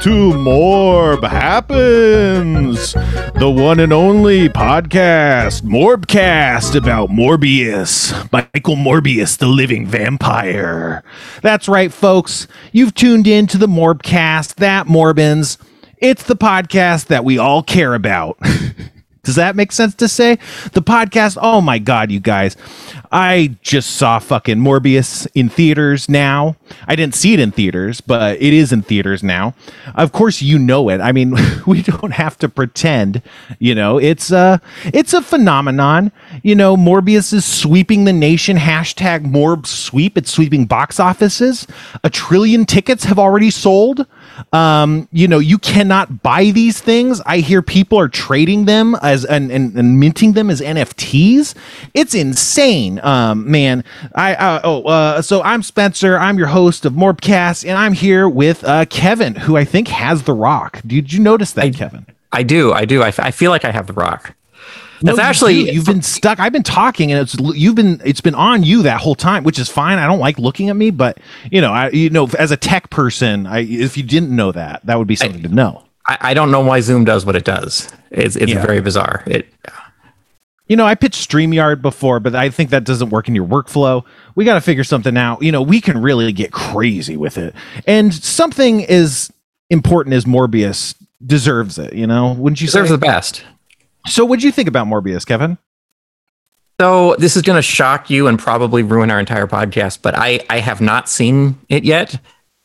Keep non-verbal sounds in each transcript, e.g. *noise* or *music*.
to Morb Happens, the one and only podcast, Morbcast, about Morbius, Michael Morbius, the living vampire. That's right, folks. You've tuned in to the Morbcast, that Morbins. It's the podcast that we all care about. *laughs* Does that make sense to say? The podcast, oh my God, you guys. I just saw fucking Morbius in theaters now. I didn't see it in theaters, but it is in theaters now. Of course, you know it. I mean, *laughs* we don't have to pretend, you know, it's a, it's a phenomenon. You know, Morbius is sweeping the nation. Hashtag Morb sweep. It's sweeping box offices. A trillion tickets have already sold. Um, you know, you cannot buy these things. I hear people are trading them as and, and, and minting them as NFTs. It's insane, um, man. I uh, oh, uh, so I'm Spencer. I'm your host of Morbcast, and I'm here with uh, Kevin, who I think has the Rock. Did you notice that, I, Kevin? I do. I do. I, f- I feel like I have the Rock. That's no, actually you have been stuck. I've been talking, and it's you've been it's been on you that whole time, which is fine. I don't like looking at me, but you know, I you know, as a tech person, I if you didn't know that, that would be something I, to know. I, I, don't know why Zoom does what it does. It's it's yeah. very bizarre. It. You know, I pitched StreamYard before, but I think that doesn't work in your workflow. We got to figure something out. You know, we can really get crazy with it, and something as important as Morbius deserves it. You know, wouldn't you? Deserves say? the best. So, what do you think about Morbius, Kevin? So, this is going to shock you and probably ruin our entire podcast, but I, I have not seen it yet.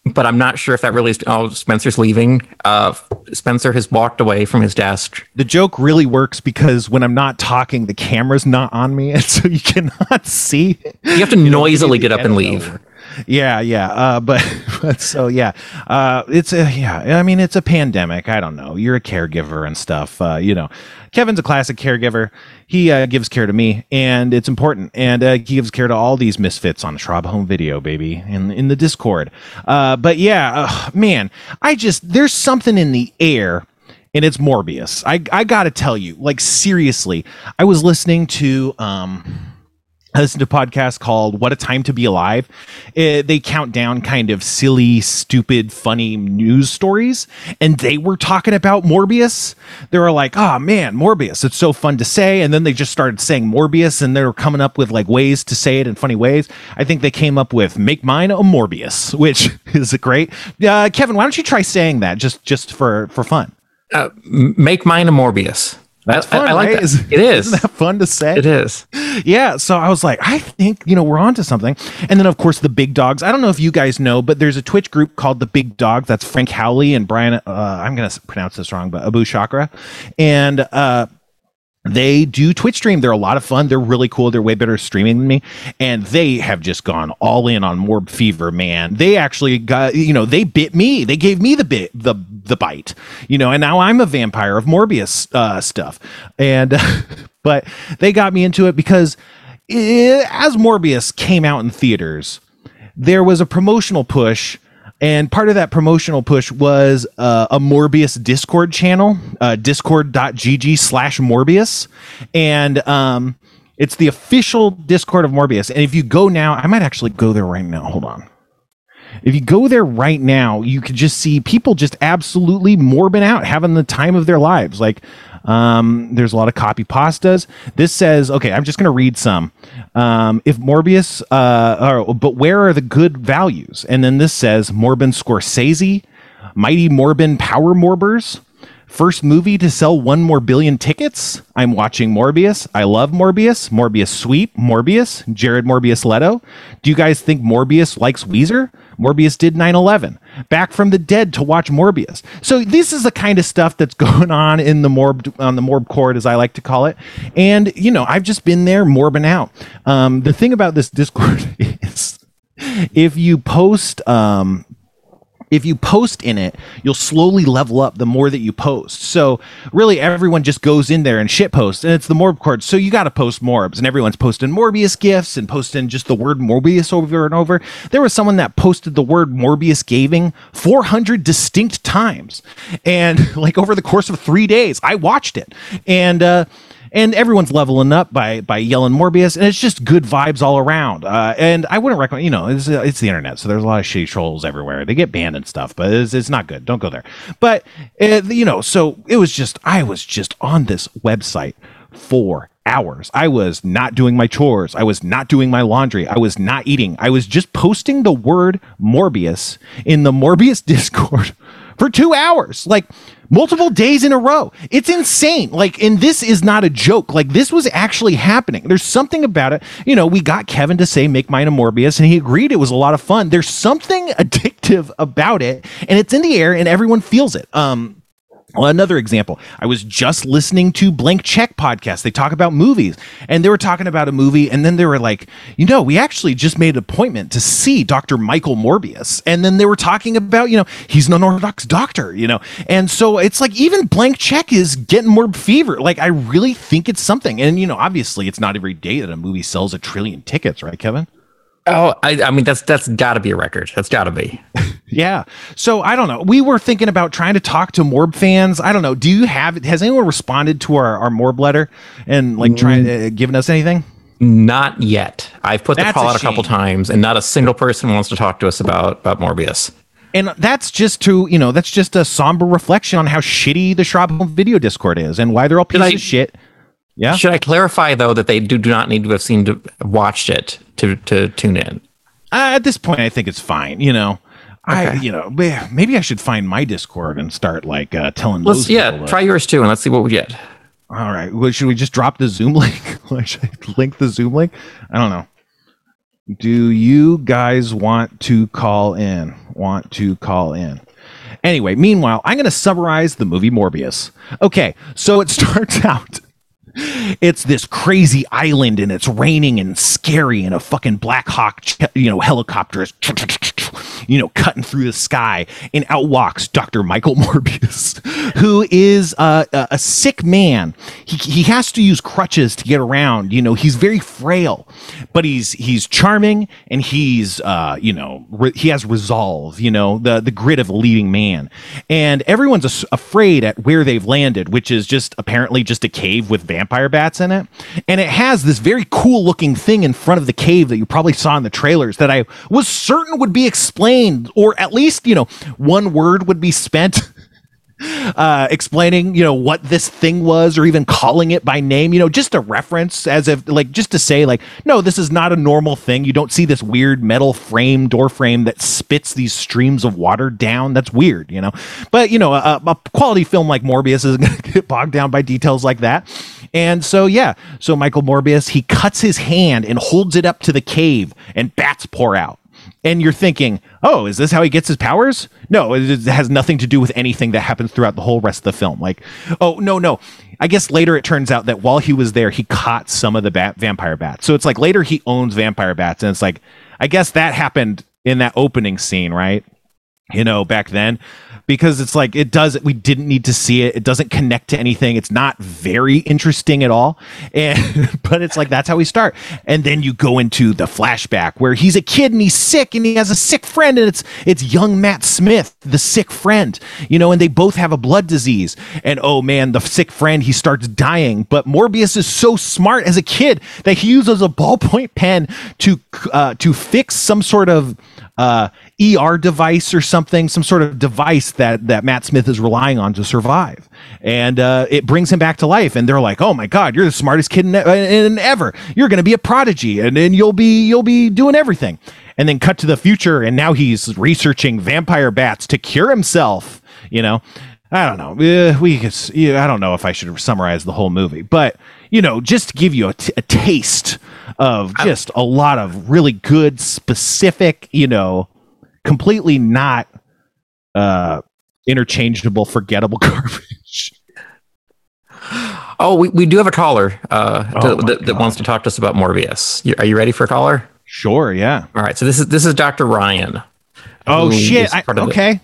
But I'm not sure if that really is. Oh, Spencer's leaving. Uh, Spencer has walked away from his desk. The joke really works because when I'm not talking, the camera's not on me, *laughs* and so you cannot see. You have to you noisily get up and leave. Over yeah yeah uh, but, *laughs* but so yeah uh, it's a yeah i mean it's a pandemic i don't know you're a caregiver and stuff uh, you know. Kevin's a classic caregiver he uh, gives care to me and it's important and uh, he gives care to all these misfits on Schwab home video baby in, in the discord. Uh, but yeah man i just there's something in the air and it's morbius. I, I gotta tell you like seriously i was listening to um I listen to a podcast called What a Time to Be Alive. It, uh, they count down kind of silly, stupid, funny news stories. And they were talking about Morbius. They were like, oh man, Morbius, it's so fun to say. And then they just started saying Morbius and they were coming up with like ways to say it in funny ways. I think they came up with Make Mine a Morbius, which *laughs* is great. Uh, Kevin, why don't you try saying that just, just for, for fun? Uh, make Mine a Morbius. That's fun. I, I like right? that. It is. Isn't that fun to say? It is. Yeah. So I was like, I think, you know, we're onto something. And then, of course, the big dogs. I don't know if you guys know, but there's a Twitch group called the Big Dog. That's Frank Howley and Brian, uh, I'm going to pronounce this wrong, but Abu Chakra. And, uh, they do Twitch stream. They're a lot of fun. They're really cool. They're way better streaming than me. And they have just gone all in on Morb Fever, man. They actually got, you know, they bit me. They gave me the bit, the the bite, you know, and now I'm a vampire of Morbius uh, stuff. And *laughs* but they got me into it because it, as Morbius came out in theaters, there was a promotional push and part of that promotional push was uh, a Morbius Discord channel, uh, discord.gg slash Morbius. And um, it's the official Discord of Morbius. And if you go now, I might actually go there right now. Hold on. If you go there right now, you could just see people just absolutely morbing out, having the time of their lives. Like, um, there's a lot of copy pastas. This says, okay, I'm just going to read some. Um, if Morbius, uh, or, but where are the good values? And then this says Morbin Scorsese, Mighty Morbin Power Morbers. First movie to sell one more billion tickets. I'm watching Morbius. I love Morbius. Morbius Sweep. Morbius. Jared Morbius Leto. Do you guys think Morbius likes Weezer? Morbius did 9 11. Back from the dead to watch Morbius. So this is the kind of stuff that's *laughs* going on in the Morb on the Morb court, as I like to call it. And you know, I've just been there morbing out. Um, the thing about this Discord *laughs* is if you post um, if you post in it, you'll slowly level up the more that you post. So really, everyone just goes in there and shit posts, and it's the Morb card. So you got to post Morbs, and everyone's posting Morbius gifts and posting just the word Morbius over and over. There was someone that posted the word Morbius gaming 400 distinct times, and *laughs* like over the course of three days, I watched it, and uh, and everyone's leveling up by by yelling Morbius, and it's just good vibes all around. Uh, and I wouldn't recommend, you know, it's it's the internet, so there's a lot of shitty trolls everywhere. They get banned and stuff, but it's, it's not good. Don't go there. But you know, so it was just I was just on this website for hours. I was not doing my chores. I was not doing my laundry. I was not eating. I was just posting the word Morbius in the Morbius *laughs* Discord for two hours, like multiple days in a row. It's insane. Like, and this is not a joke. Like, this was actually happening. There's something about it. You know, we got Kevin to say, make mine a Morbius, and he agreed it was a lot of fun. There's something *laughs* addictive about it, and it's in the air, and everyone feels it. Um, well, another example, I was just listening to Blank Check podcast. They talk about movies and they were talking about a movie. And then they were like, you know, we actually just made an appointment to see Dr. Michael Morbius. And then they were talking about, you know, he's an unorthodox doctor, you know. And so it's like even Blank Check is getting Morb fever. Like, I really think it's something. And, you know, obviously it's not every day that a movie sells a trillion tickets, right, Kevin? Oh, I, I mean that's that's got to be a record. That's got to be. *laughs* yeah. So I don't know. We were thinking about trying to talk to Morb fans. I don't know. Do you have? Has anyone responded to our our Morb letter and like trying uh, giving us anything? Not yet. I've put the call a out a couple times, and not a single person wants to talk to us about about Morbius. And that's just to you know that's just a somber reflection on how shitty the Schraub Home Video Discord is and why they're all pieces I- of shit. Yeah. Should I clarify though that they do, do not need to have seen to, watched it to to tune in? Uh, at this point, I think it's fine. You know. I, you know, maybe I should find my Discord and start like uh, telling Let's those yeah, try yours too, and let's see what we get. All right. Well, should we just drop the Zoom *laughs* link? Like, should I link the Zoom link? I don't know. Do you guys want to call in? Want to call in? Anyway, meanwhile, I'm going to summarize the movie Morbius. Okay, so it *laughs* starts out. It's this crazy island and it's raining and scary and a fucking Black Hawk, you know, helicopter is, you know, cutting through the sky. And out walks Dr. Michael *laughs* Morbius, who is uh, a, a sick man. He, he has to use crutches to get around. You know, he's very frail, but he's he's charming and he's uh, you know re- he has resolve. You know, the the grit of a leading man. And everyone's afraid at where they've landed, which is just apparently just a cave with vampire bats in it. And it has this very cool looking thing in front of the cave that you probably saw in the trailers that I was certain would be explained, or at least, you know, one word would be spent *laughs* uh, explaining, you know, what this thing was or even calling it by name, you know, just a reference as if like just to say like, no, this is not a normal thing. You don't see this weird metal frame, door frame that spits these streams of water down. That's weird, you know. But you know, a, a quality film like Morbius isn't *laughs* going to get bogged down by details like that. And so yeah, so Michael Morbius he cuts his hand and holds it up to the cave, and bats pour out and you're thinking, oh, is this how he gets his powers? No, it has nothing to do with anything that happens throughout the whole rest of the film. Like, oh, no, no. I guess later it turns out that while he was there, he caught some of the bat- vampire bats. So it's like later he owns vampire bats. And it's like, I guess that happened in that opening scene, right? You know, back then. Because it's like it does we didn't need to see it. It doesn't connect to anything. It's not very interesting at all. *laughs* And but it's like that's how we start. And then you go into the flashback where he's a kid and he's sick and he has a sick friend and it's it's young Matt Smith, the sick friend. You know, and they both have a blood disease. And oh man, the sick friend he starts dying, but Morbius is so smart as a kid that he uses a ballpoint pen to uh to fix some sort of uh, ER device or something, some sort of device that that Matt Smith is relying on to survive, and uh, it brings him back to life. And they're like, "Oh my God, you're the smartest kid in, in ever! You're going to be a prodigy, and then you'll be you'll be doing everything." And then cut to the future, and now he's researching vampire bats to cure himself. You know. I don't know. Uh, we I don't know if I should summarize the whole movie, but you know, just to give you a, t- a taste of just a lot of really good, specific, you know, completely not uh, interchangeable, forgettable *laughs* garbage. Oh, we, we do have a caller uh, Oh to, that, that wants to talk to us about Morbius. You, are you ready for a caller? Sure, yeah. All right. So this is this is Dr. Ryan. Oh shit! I, of the- okay,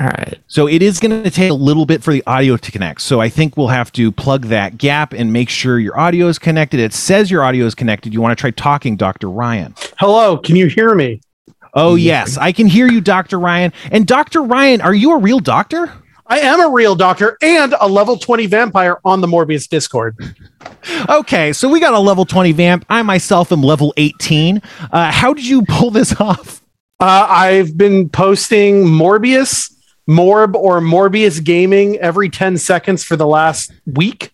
All right. so it is going to take a little bit for the audio to connect. So I think we'll have to plug that gap and make sure your audio is connected. It says your audio is connected. You want to try talking, Doctor Ryan? Hello, can you hear me? Oh yes, I can hear you, Doctor Ryan. And Doctor Ryan, are you a real doctor? I am a real doctor and a level 20 vampire on the Morbius Discord. Okay, so we got a level 20 vamp. I myself am level 18. Uh, how did you pull this *laughs* off? Uh, I've been posting Morbius, Morb, or Morbius Gaming every 10 seconds for the last week.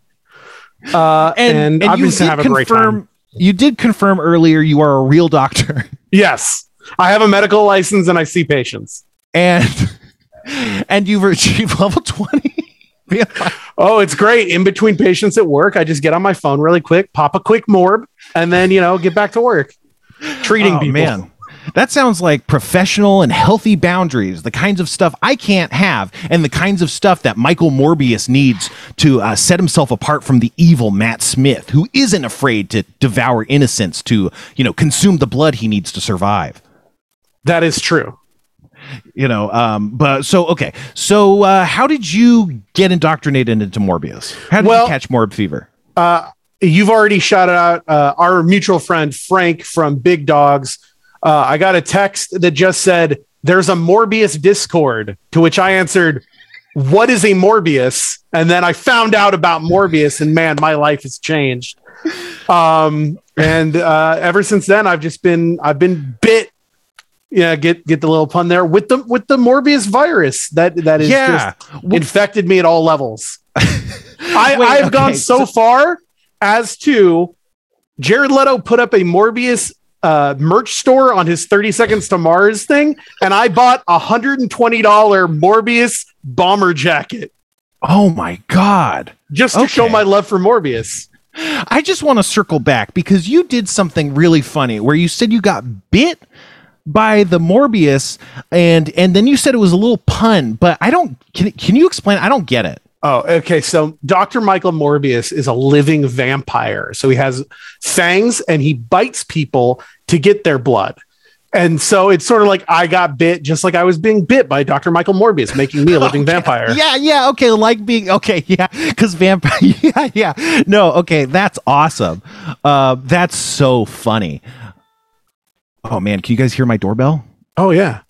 Uh, and, I've you been did having a great time. confirm you did confirm earlier you are a real doctor. *laughs* Yes, I have a medical license and I see patients. And *laughs* and you've achieved *laughs* level 20. Oh, it's great. In between patients at work, I just get on my phone really quick, pop a quick Morb, and then, you know, get back to work. Treating Oh, people. man. That sounds like professional and healthy boundaries, the kinds of stuff I can't have, and the kinds of stuff that Michael Morbius needs to uh, set himself apart from the evil Matt Smith, who isn't afraid to devour innocents to, you know, consume the blood he needs to survive. That is true. You know, um, but so okay, so uh, how did you get indoctrinated into Morbius? How did Well- you catch Morb fever? Uh, you've already shouted out uh, our mutual friend Frank from Big Dogs. Uh, I got a text that just said, There's a Morbius Discord, to which I answered, What is a Morbius? And then I found out about Morbius, and man, my life has changed. Um, and uh, ever since then, I've just been I've been bit. Yeah, get get the little pun there with the with the Morbius virus that that is Yeah. just infected me at all levels. *laughs* I, Wait, I've gone so, so- far as to Jared Leto put up a Morbius uh, merch store on his 30 Seconds to Mars thing, and I bought a $120 Morbius bomber jacket Oh my god. just to show my love for Morbius. I just want to circle back because you did something really funny where you said you got bit by the Morbius and and then you said it was a little pun, but I don't can, can you explain? I don't get it. Oh, okay. So Dr. Michael Morbius is a living vampire. So he has fangs and he bites people to get their blood. And so it's sort of like I got bit just like I was being bit by Dr. Michael Morbius, making me a living *laughs* vampire. Yeah, yeah, okay, like being okay, *laughs* yeah, because vampire, *laughs* yeah, yeah, no, okay, that's awesome. Uh, that's so funny. Oh man, can you guys hear my doorbell? Oh, yeah.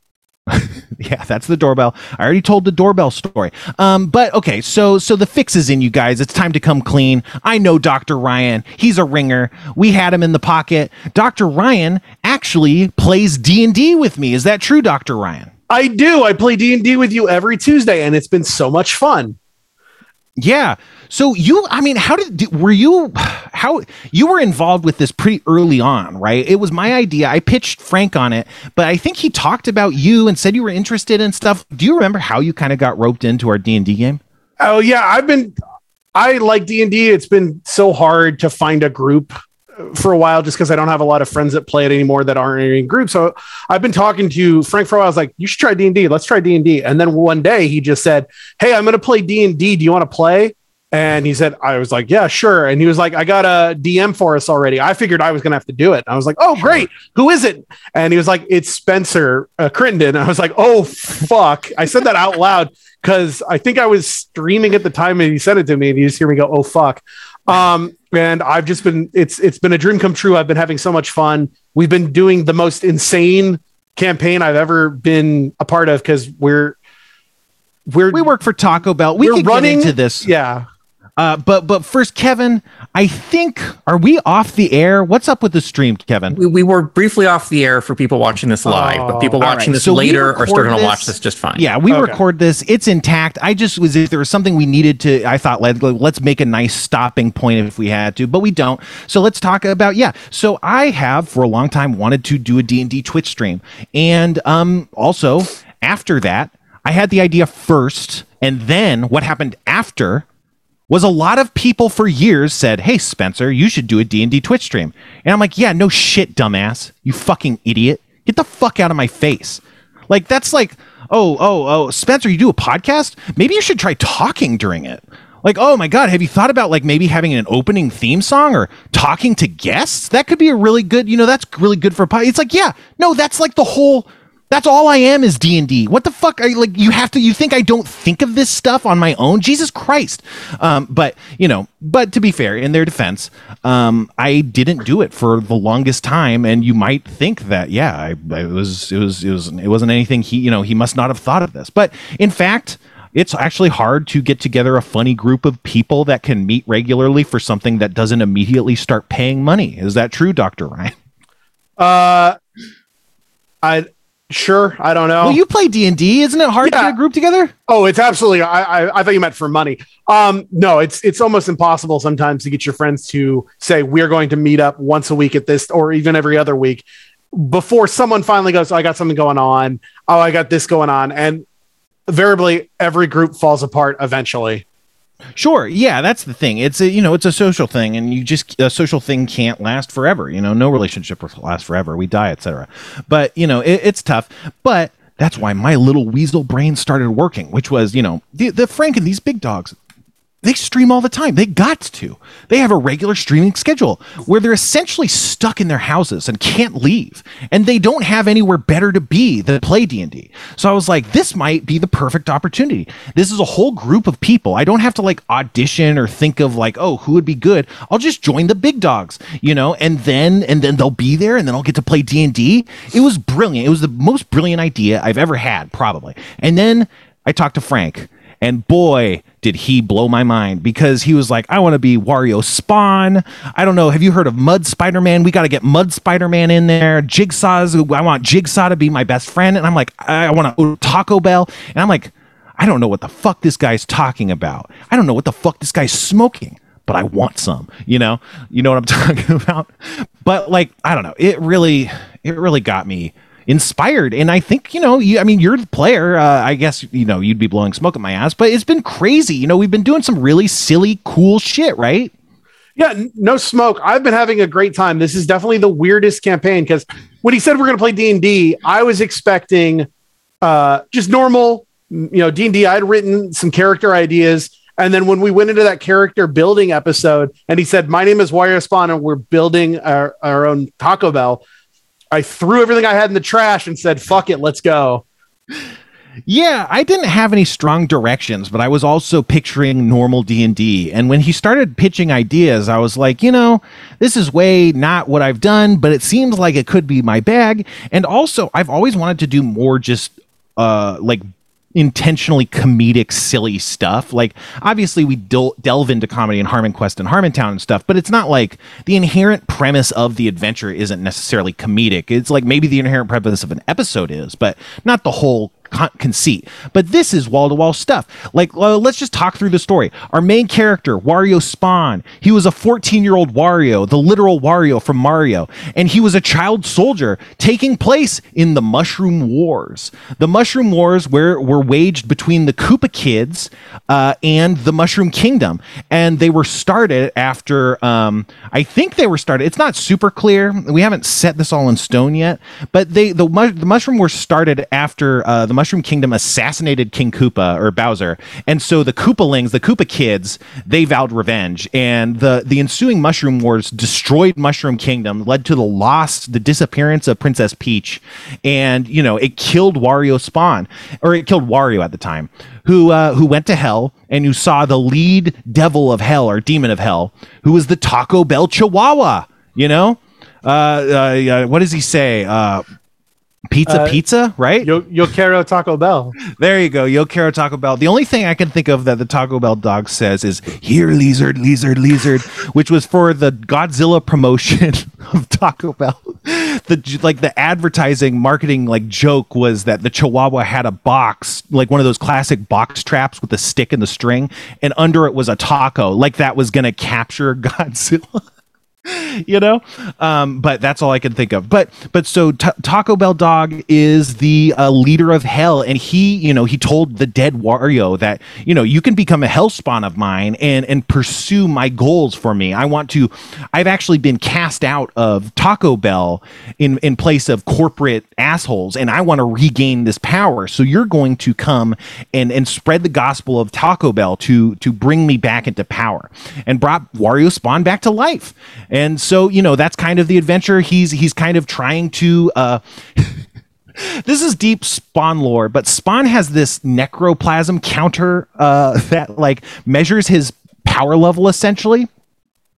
*laughs* yeah that's the doorbell. I already told the doorbell story. Um but okay so so the fix is in you guys. It's time to come clean. I know dr ryan. He's a ringer. We had him in the pocket. Dr ryan actually plays d&d with me. Is that true dr ryan? I do. I play D&D with you every Tuesday and it's been so much fun. yeah so you i mean how did were you how you were involved with this pretty early on right it was my idea i pitched frank on it but i think he talked about you and said you were interested in stuff do you remember how you kind of got roped into our d&d game Oh yeah, I've been I like D&D. It's been so hard to find a group uh, for a while just because I don't have a lot of friends that play it anymore that aren't in any group. So I've been talking to Frank for a while. I was like, you should try D&D. Let's try D&D. And then one day he just said, hey, I'm going to play D&D. Do you want to play? And he said, I was like, yeah, sure. And he was like, I got a DM for us already. I figured I was going to have to do it. I was like, oh, great. Who is it? And he was like, it's Spencer uh, Crittenden. I was like, oh, fuck. I said that out loud because I think I was streaming at the time and he sent it to me and you just hear me go, oh, fuck. Um, and I've just been, it's, it's been a dream come true. I've been having so much fun. We've been doing the most insane campaign I've ever been a part of because we're, we're, we work for Taco Bell. We we're could running into this. Yeah. Uh, but but first, Kevin, I think are we off the air? What's up with the stream, Kevin? We, we were briefly off the air for people watching this live, but people watching right, this so later are still going to watch this- this just fine. Yeah, we Okay. record this. It's intact. I just was if there was something we needed to. I thought let let's make a nice stopping point if we had to, but we don't. So let's talk about yeah. So I have for a long time wanted to do a D and D Twitch stream, and um also after that I had the idea first, and then what happened after was a lot of people for years said, "Hey Spencer, you should do a D&D Twitch stream." And I'm like, "Yeah, no shit, dumbass. You fucking idiot. Get the fuck out of my face." Like that's like, "Oh, oh, oh, Spencer, you do a podcast? Maybe you should try talking during it." Like, "Oh my god, have you thought about like maybe having an opening theme song or talking to guests? That could be a really good, you know, that's really good for a pod." It's like, "Yeah, no, that's like the whole that's all I am is D and D. What the fuck? Are like you have to? You think I don't think of this stuff on my own? Jesus Christ! Um, but you know, but to be fair, in their defense, um, I didn't do it for the longest time, and you might think that yeah, I, I was it was it was it wasn't anything he you know he must not have thought of this, but in fact. it's actually hard to get together a funny group of people that can meet regularly for something that doesn't immediately start paying money. Is that true, Dr. Ryan? Uh, I sure I don't know. Well, you play D&D, isn't it hard to get a group together? Oh, it's absolutely. I, I I thought you meant for money. Um, no, it's it's almost impossible sometimes to get your friends to say we're going to meet up once a week at this, or even every other week, before someone finally goes, oh, "I got something going on." Oh, I got this going on, and invariably every group falls apart eventually. Sure. Yeah, that's the thing. It's a you know it's a social thing, and you just a social thing can't last forever. You know, no relationship will last forever. We die, etc. But you know, it, it's tough. But that's why my little weasel brain started working, which was you know the the Frank and these big dogs. They stream all the time. They got to. They have a regular streaming schedule where they're essentially stuck in their houses and can't leave, and they don't have anywhere better to be than play D and D. So I was like, this might be the perfect opportunity. This is a whole group of people. I don't have to like audition or think of like, oh, who would be good. I'll just join the big dogs, you know, and then and then they'll be there, and then I'll get to play D and D. It was brilliant. It was the most brilliant idea I've ever had, probably. And then I talked to Frank. And boy, did he blow my mind because he was like, I want to be Wario Spawn. I don't know. Have you heard of Mud Spider Man? We got to get Mud Spider Man in there. Jigsaw's, I want Jigsaw to be my best friend. And I'm like, I want to Taco Bell. And I'm like, I don't know what the fuck this guy's talking about. I don't know what the fuck this guy's smoking, but I want some, you know? You know what I'm *laughs* talking about? But like, I don't know. It really, it really got me inspired and i think you know you i mean you're the player uh, i guess you know you'd be blowing smoke at my ass but it's been crazy you know we've been doing some really silly cool shit right Yeah, no smoke. I've been having a great time. This is definitely the weirdest campaign because when he said we're going to play D and D, I was expecting uh, just normal, you know, D and D. I'd written some character ideas, and then when we went into that character building episode, and he said, "My name is Wario Spawn, and we're building our, our own Taco Bell," I threw everything I had in the trash and said, "Fuck it, let's go." Yeah, I didn't have any strong directions, but I was also picturing normal D&D. And when he started pitching ideas, I was like, you know, this is way not what I've done, but it seems like it could be my bag. And also, I've always wanted to do more just uh like intentionally comedic silly stuff. Like obviously we del- delve into comedy in HarmonQuest and harmontown and stuff but it's not like the inherent premise of the adventure isn't necessarily comedic. It's like maybe the inherent premise of an episode is but not the whole con- conceit. But this is wall-to-wall stuff. Like uh, let's just talk through the story. Our main character wario spawn he was a 14 year old wario the literal wario from mario. And he was a child soldier taking place in the mushroom wars. The mushroom wars were, were waged between the koopa kids uh, and the mushroom kingdom. And they were started after um, i think they were started it's not super clear. We haven't set this all in stone yet. But they the, the mushroom wars started after uh, the mushroom kingdom assassinated king koopa or bowser and so the koopalings the koopa kids they vowed revenge and the the ensuing mushroom wars destroyed mushroom kingdom led to the loss the disappearance of princess peach and you know it killed wario spawn or it killed wario at the time who uh, who went to hell and who saw the lead devil of hell or demon of hell who was the taco bell chihuahua you know? Uh, uh, uh what does he say? Uh pizza Uh, pizza right Yo, yo Taco Bell. there you go. Yo quiero Taco Bell. The only thing I can think of that the Taco Bell dog says is "Here, lizard, lizard, lizard," which was for the Godzilla promotion *laughs* of Taco Bell. The like the advertising marketing like joke was that the Chihuahua had a box, like one of those classic box traps with the stick and the string, and under it was a taco, like that was gonna capture *laughs* Godzilla *laughs* you know? Um but that's all i can think of. But but so Ta taco bell dog is the uh, leader of hell. And he you know he told the dead wario that you know you can become a hell spawn of mine and and pursue my goals for me. I want to i've actually been cast out of taco bell in in place of corporate assholes and i want to regain this power. So you're going to come and and spread the gospel of taco bell to to bring me back into power. And brought wario spawn back to life so you know that's kind of the adventure he's he's kind of trying to uh *laughs* this is deep spawn lore but spawn has this necroplasm counter uh *laughs* that like measures his power level essentially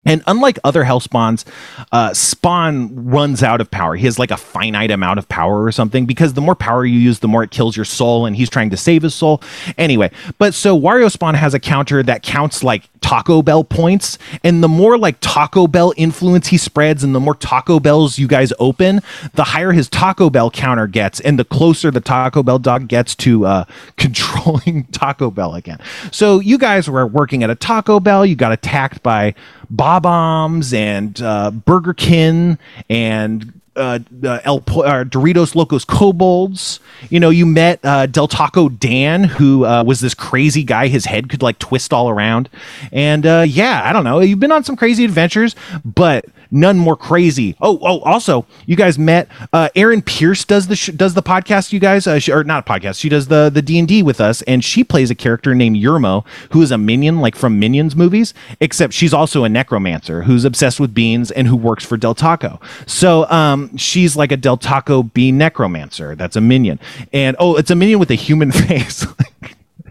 And unlike other Hellspawns, uh, Spawn runs out of power. He has like a finite amount of power or something because the more power you use, the more it kills your soul, and he's trying to save his soul. Anyway, but so Wario Spawn has a counter that counts like Taco Bell points, and the more like Taco Bell influence he spreads, and the more Taco Bells you guys open, the higher his Taco Bell counter gets, and the closer the Taco Bell dog gets to uh, *laughs* controlling Taco Bell again. So you guys were working at a Taco Bell, you got attacked by Bob-ombs and uh, Burger King and uh, El uh, Doritos Locos Kobolds. You know, you met uh, Del Taco Dan, who uh, was this crazy guy. His head could like twist all around. And uh, yeah, I don't know. You've been on some crazy adventures, but none more crazy. Oh, oh, also, you guys met uh, Aaron Pierce does the sh- does the podcast. You guys, uh, she, or not a podcast. She does the the D and D with us, and she plays a character named Yermo, who is a minion like from Minions movies. Except she's also a necromancer who's obsessed with beans and who works for Del Taco. So um, she's like a Del Taco bean necromancer. That's a minion, and oh, it's a minion with a human *laughs* face.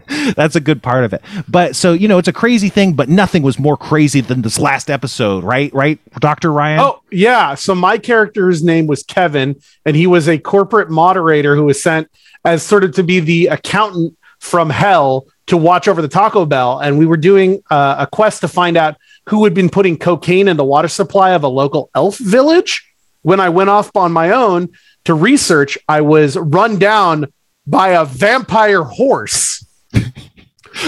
*laughs* That's a good part of it. But so, you know, it's a crazy thing, but nothing was more crazy than this last episode, right? Right, Dr. Ryan? Oh, yeah. So my character's name was Kevin, and he was a corporate moderator who was sent as sort of to be the accountant from hell to watch over the Taco Bell. And we were doing uh, a quest to find out who had been putting cocaine in the water supply of a local elf village. When I went off on my own to research, I was run down by a vampire horse.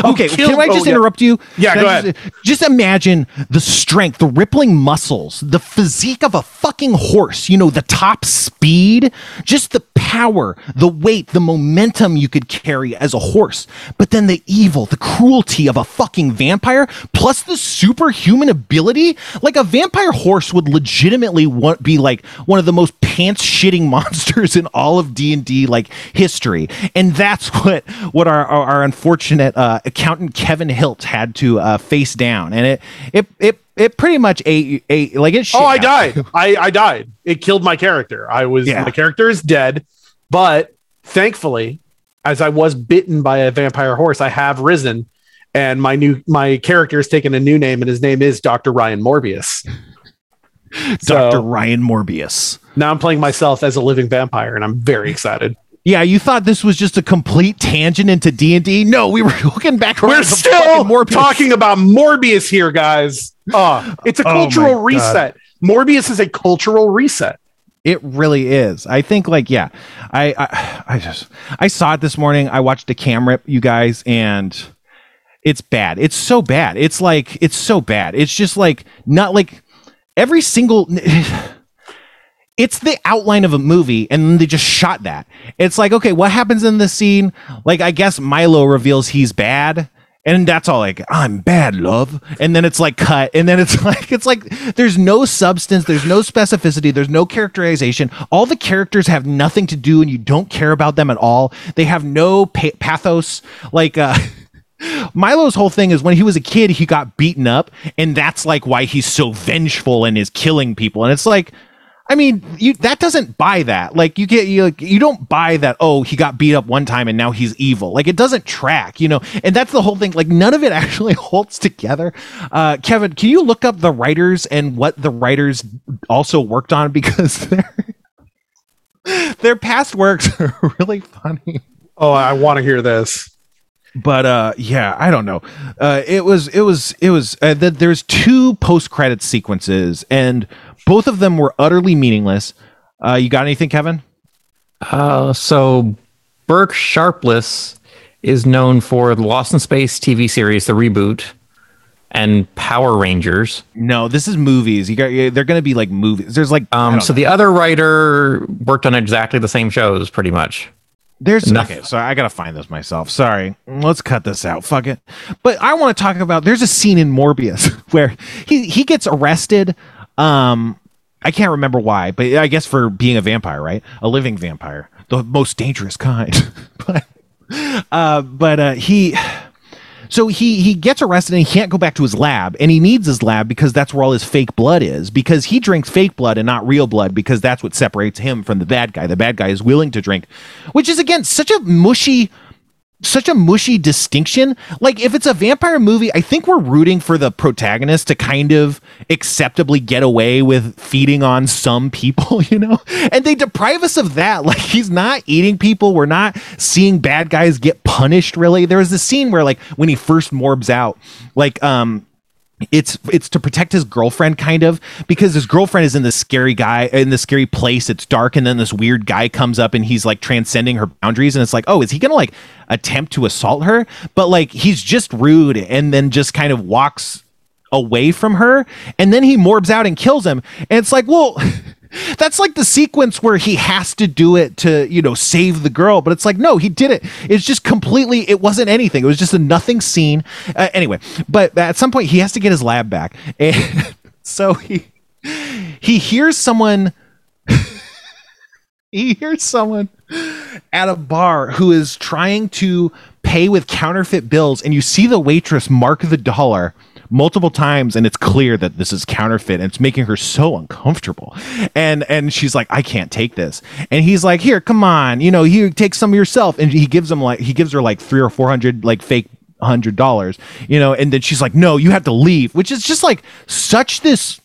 Okay, killed- can I just oh, yeah. interrupt you? Yeah, Can go just, just imagine the strength, the rippling muscles, the physique of a fucking horse, you know, the top speed, just the power, the weight, the momentum you could carry as a horse. But then the evil, the cruelty of a fucking vampire, plus the superhuman ability. Like a vampire horse would legitimately want, be like one of the most pants shitting *laughs* monsters in all of D&D like history. And that's what what our our, our unfortunate uh, accountant Kevin Hilt had to uh, face down. And it it it it pretty much ate, ate like it Oh, I out. died. *laughs* I, I died. It killed my character. I was Yeah. my character is dead, but thankfully, as I was bitten by a vampire horse, I have risen, and my new my character has taken a new name, and his name is Doctor Ryan Morbius. Dr. So Ryan Morbius. now I'm playing myself as a living vampire, and I'm very excited. Yeah, you thought this was just a complete tangent into D&D? No, we were *laughs* looking back We're still fucking Morbius. talking about Morbius here, guys. Uh, *laughs* it's a Oh my cultural God. reset. Morbius is a cultural reset. It really is. I think like yeah. I, I I just I saw it this morning. I watched a cam rip, you guys, and it's bad. It's so bad. It's like it's so bad. It's just like not like every single *laughs* it's the outline of a movie and they just shot that. It's like, okay, what happens in this scene? Like I guess Milo reveals he's bad. And that's all like, I'm bad, love. And then it's like cut. And then it's *laughs* like, it's like there's no substance, there's no specificity, there's no characterization. All the characters have nothing to do and you don't care about them at all. They have no pa- pathos. Like, uh, *laughs* Milo's whole thing is when he was a kid, he got beaten up, and that's like why he's so vengeful and is killing people. And it's like, I mean, you that doesn't buy that. Like you get you like, you don't buy that. Oh, he got beat up one time and now he's evil. Like it doesn't track, you know. And that's the whole thing. Like none of it *laughs* actually holds together. Uh, Kevin, can you look up the writers and what the writers also worked on *laughs* because their their past works *laughs* are really funny Oh, I want to hear this. but uh yeah i don't know uh it was it was it was uh, th- there's two post credit sequences and both of them were utterly meaningless uh you got anything kevin Uh, so Burke Sharpless is known for the Lost in Space TV series, the reboot, and Power Rangers. no this is movies you got they're gonna be like movies there's like Um, so know. the other writer worked on exactly the same shows, pretty much. there's nothing. okay so i gotta find this myself sorry let's cut this out fuck it but i want to talk about there's a scene in morbius *laughs* where he he gets arrested um I can't remember why, but I guess for being a vampire, right? A living vampire, the most dangerous kind. *laughs* but uh, but uh, he, so he he gets arrested and he can't go back to his lab, and he needs his lab because that's where all his fake blood is. Because he drinks fake blood and not real blood, because that's what separates him from the bad guy. The bad guy is willing to drink, which is again such a mushy such a mushy distinction. Like if it's a vampire movie, I think we're rooting for the protagonist to kind of acceptably get away with feeding on some people, *laughs* you know? And they deprive us of that. *laughs* Like he's not eating people. We're not seeing bad guys get punished really. There was this scene where like when he first morbs out, like um it's it's to protect his girlfriend kind of because his girlfriend is in this scary guy in this scary place it's dark and then this weird guy comes up and he's like transcending her boundaries and it's like oh is he gonna like attempt to assault her? But like he's just rude and then just kind of walks away from her and then he morbs out and kills him. And it's like well *laughs* that's like the sequence where he has to do it to you know save the girl but it's like no he did it. It's just completely it wasn't anything. It was just a nothing scene. Uh, anyway but at some point he has to get his lab back. *laughs* And so he he hears someone *laughs* he hears someone at a bar who is trying to pay with counterfeit bills and you see the waitress mark the dollar multiple times and it's clear that this is counterfeit and it's making her so uncomfortable and and she's like i can't take this and he's like here come on you know here take some yourself and he gives him like he gives her like three or four hundred like fake hundred dollars you know and then she's like no you have to leave which is just like such this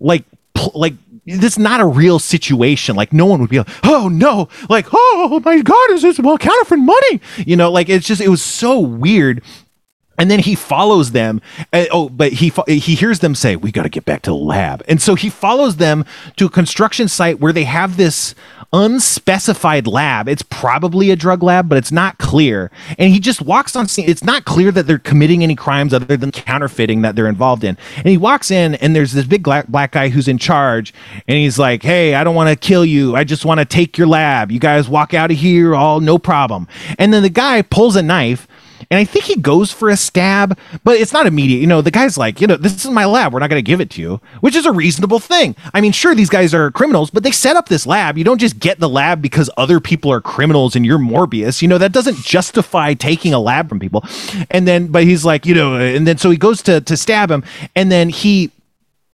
like pl- like this is not a real situation. Like no one would be like, oh no, like oh my god, is this well counterfeit money? You know, like it's just it was so weird and then he follows them oh but he he hears them say we got to get back to the lab. And so he follows them to a construction site where they have this unspecified lab. It's probably a drug lab but it's not clear. And he just walks on scene. It's not clear that they're committing any crimes other than counterfeiting that they're involved in. And he walks in and there's this big black guy who's in charge and he's like hey i don't want to kill you. I just want to take your lab. You guys walk out of here all no problem. And then the guy pulls a knife and I think he goes for a stab, but it's not immediate. You know, the guy's like, you know, this is my lab. We're not going to give it to you, which is a reasonable thing. I mean, sure, these guys are criminals, but they set up this lab. You don't just get the lab because other people are criminals and you're Morbius. You know, that doesn't justify taking a lab from people. And then, but he's like, you know, and then so he goes to to stab him, and then he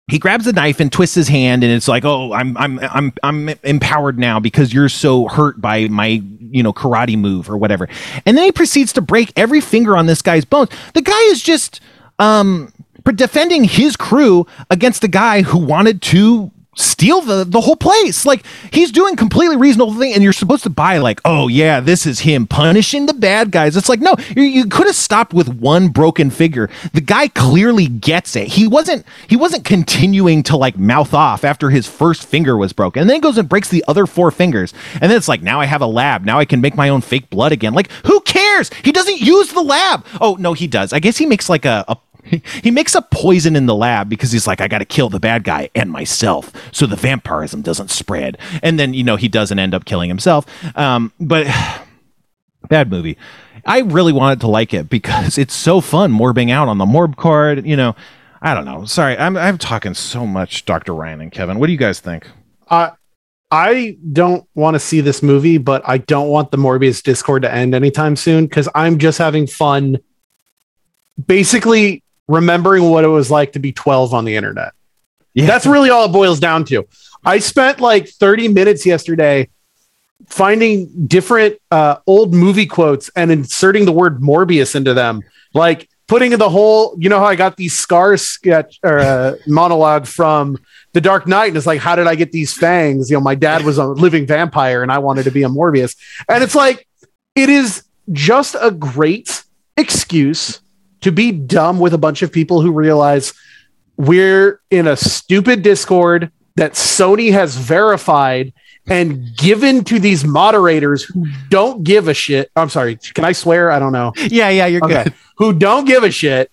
he grabs the knife and twists his hand and it's like oh i'm i'm i'm i'm empowered now because you're so hurt by my you know karate move or whatever. And then he proceeds to break every finger on this guy's bones. The guy is just um defending his crew against a guy who wanted to steal the the whole place. Like he's doing completely reasonable thing, and you're supposed to buy like, oh yeah, this is him punishing the bad guys. It's like no, you, you could have stopped with one broken figure. The guy clearly gets it. He wasn't he wasn't continuing to like mouth off after his first finger was broken, and then he goes and breaks the other four fingers, and then it's like now I have a lab. Now I can make my own fake blood again. Like who cares? He doesn't use the lab. Oh no, he does. I guess he makes like a, a he makes up poison in the lab because he's like, I got to kill the bad guy and myself so the vampirism doesn't spread. And then, you know, he doesn't end up killing himself. Um, but *sighs* bad movie. I really wanted to like it because it's so fun morbing out on the morb card. You know, I don't know. Sorry, I'm, I'm talking so much, Dr. Ryan and Kevin. What do you guys think? Uh, I don't want to see this movie, but I don't want the Morbius Discord to end anytime soon because I'm just having fun basically remembering what it was like to be 12 on the internet. Yeah. That's really all it boils down to. I spent like 30 minutes yesterday finding different uh, old movie quotes and inserting the word Morbius into them. Like putting in the whole, you know how I got these scars sketch or uh, monologue from The Dark Knight, and it's like, how did I get these fangs? You know, my dad was a living vampire, and I wanted to be a Morbius, and it's like, it is just a great excuse to be dumb with a bunch of people who realize we're in a stupid Discord that Sony has verified and given to these moderators who don't give a shit. I'm sorry, can I swear? I don't know. *laughs* Yeah, yeah, you're okay. good. Who don't give a shit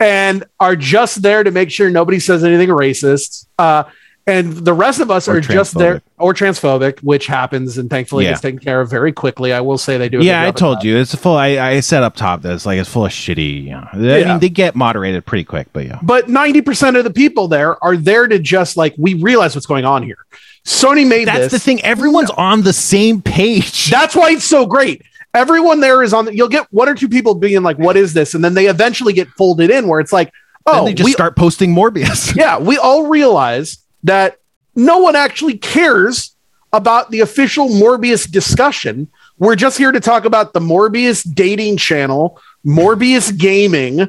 and are just there to make sure nobody says anything racist. Uh, and the rest of us or are just there or transphobic which happens and thankfully yeah. it's taken care of very quickly. I will say they do yeah i told you it's full I, I said up top that it's like it's full of shitty you know, i yeah. mean they get moderated pretty quick but yeah. But 90% of the people there are there to just like we realize what's going on here. Sony made that's this. the thing everyone's no. on the same page. *laughs* That's why it's so great. Everyone there is on the, you'll get one or two people being like what is this? And then they eventually get folded in where it's like oh then they just we, start posting morbius. *laughs* Yeah we all realize that no one actually cares about the official Morbius discussion. We're just here to talk about the Morbius dating channel, Morbius gaming,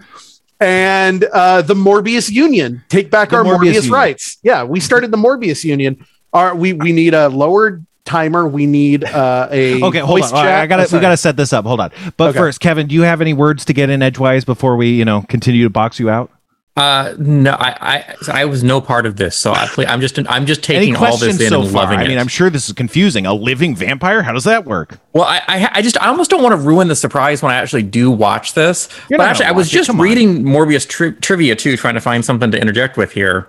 and uh, the Morbius Union. Take back The our Morbius Morbius, rights. Yeah, we started the Morbius Union. Our, we we need a lower timer. We need uh, a Okay, hold voice on. All right, chat. I gotta Oh, we gotta set this up. Hold on. But Okay. first, Kevin, do you have any words to get in edgewise before we, you know, continue to box you out? Uh, no, I, I, I was no part of this, so I, I'm just, I'm just taking all this in so and far? loving I mean, I'm sure this is confusing. A living vampire? How does that work? Well, I, I, I just, I almost don't want to ruin the surprise when I actually do watch this. You're but actually, I was just on. reading Morbius tri- trivia too, trying to find something to interject with here.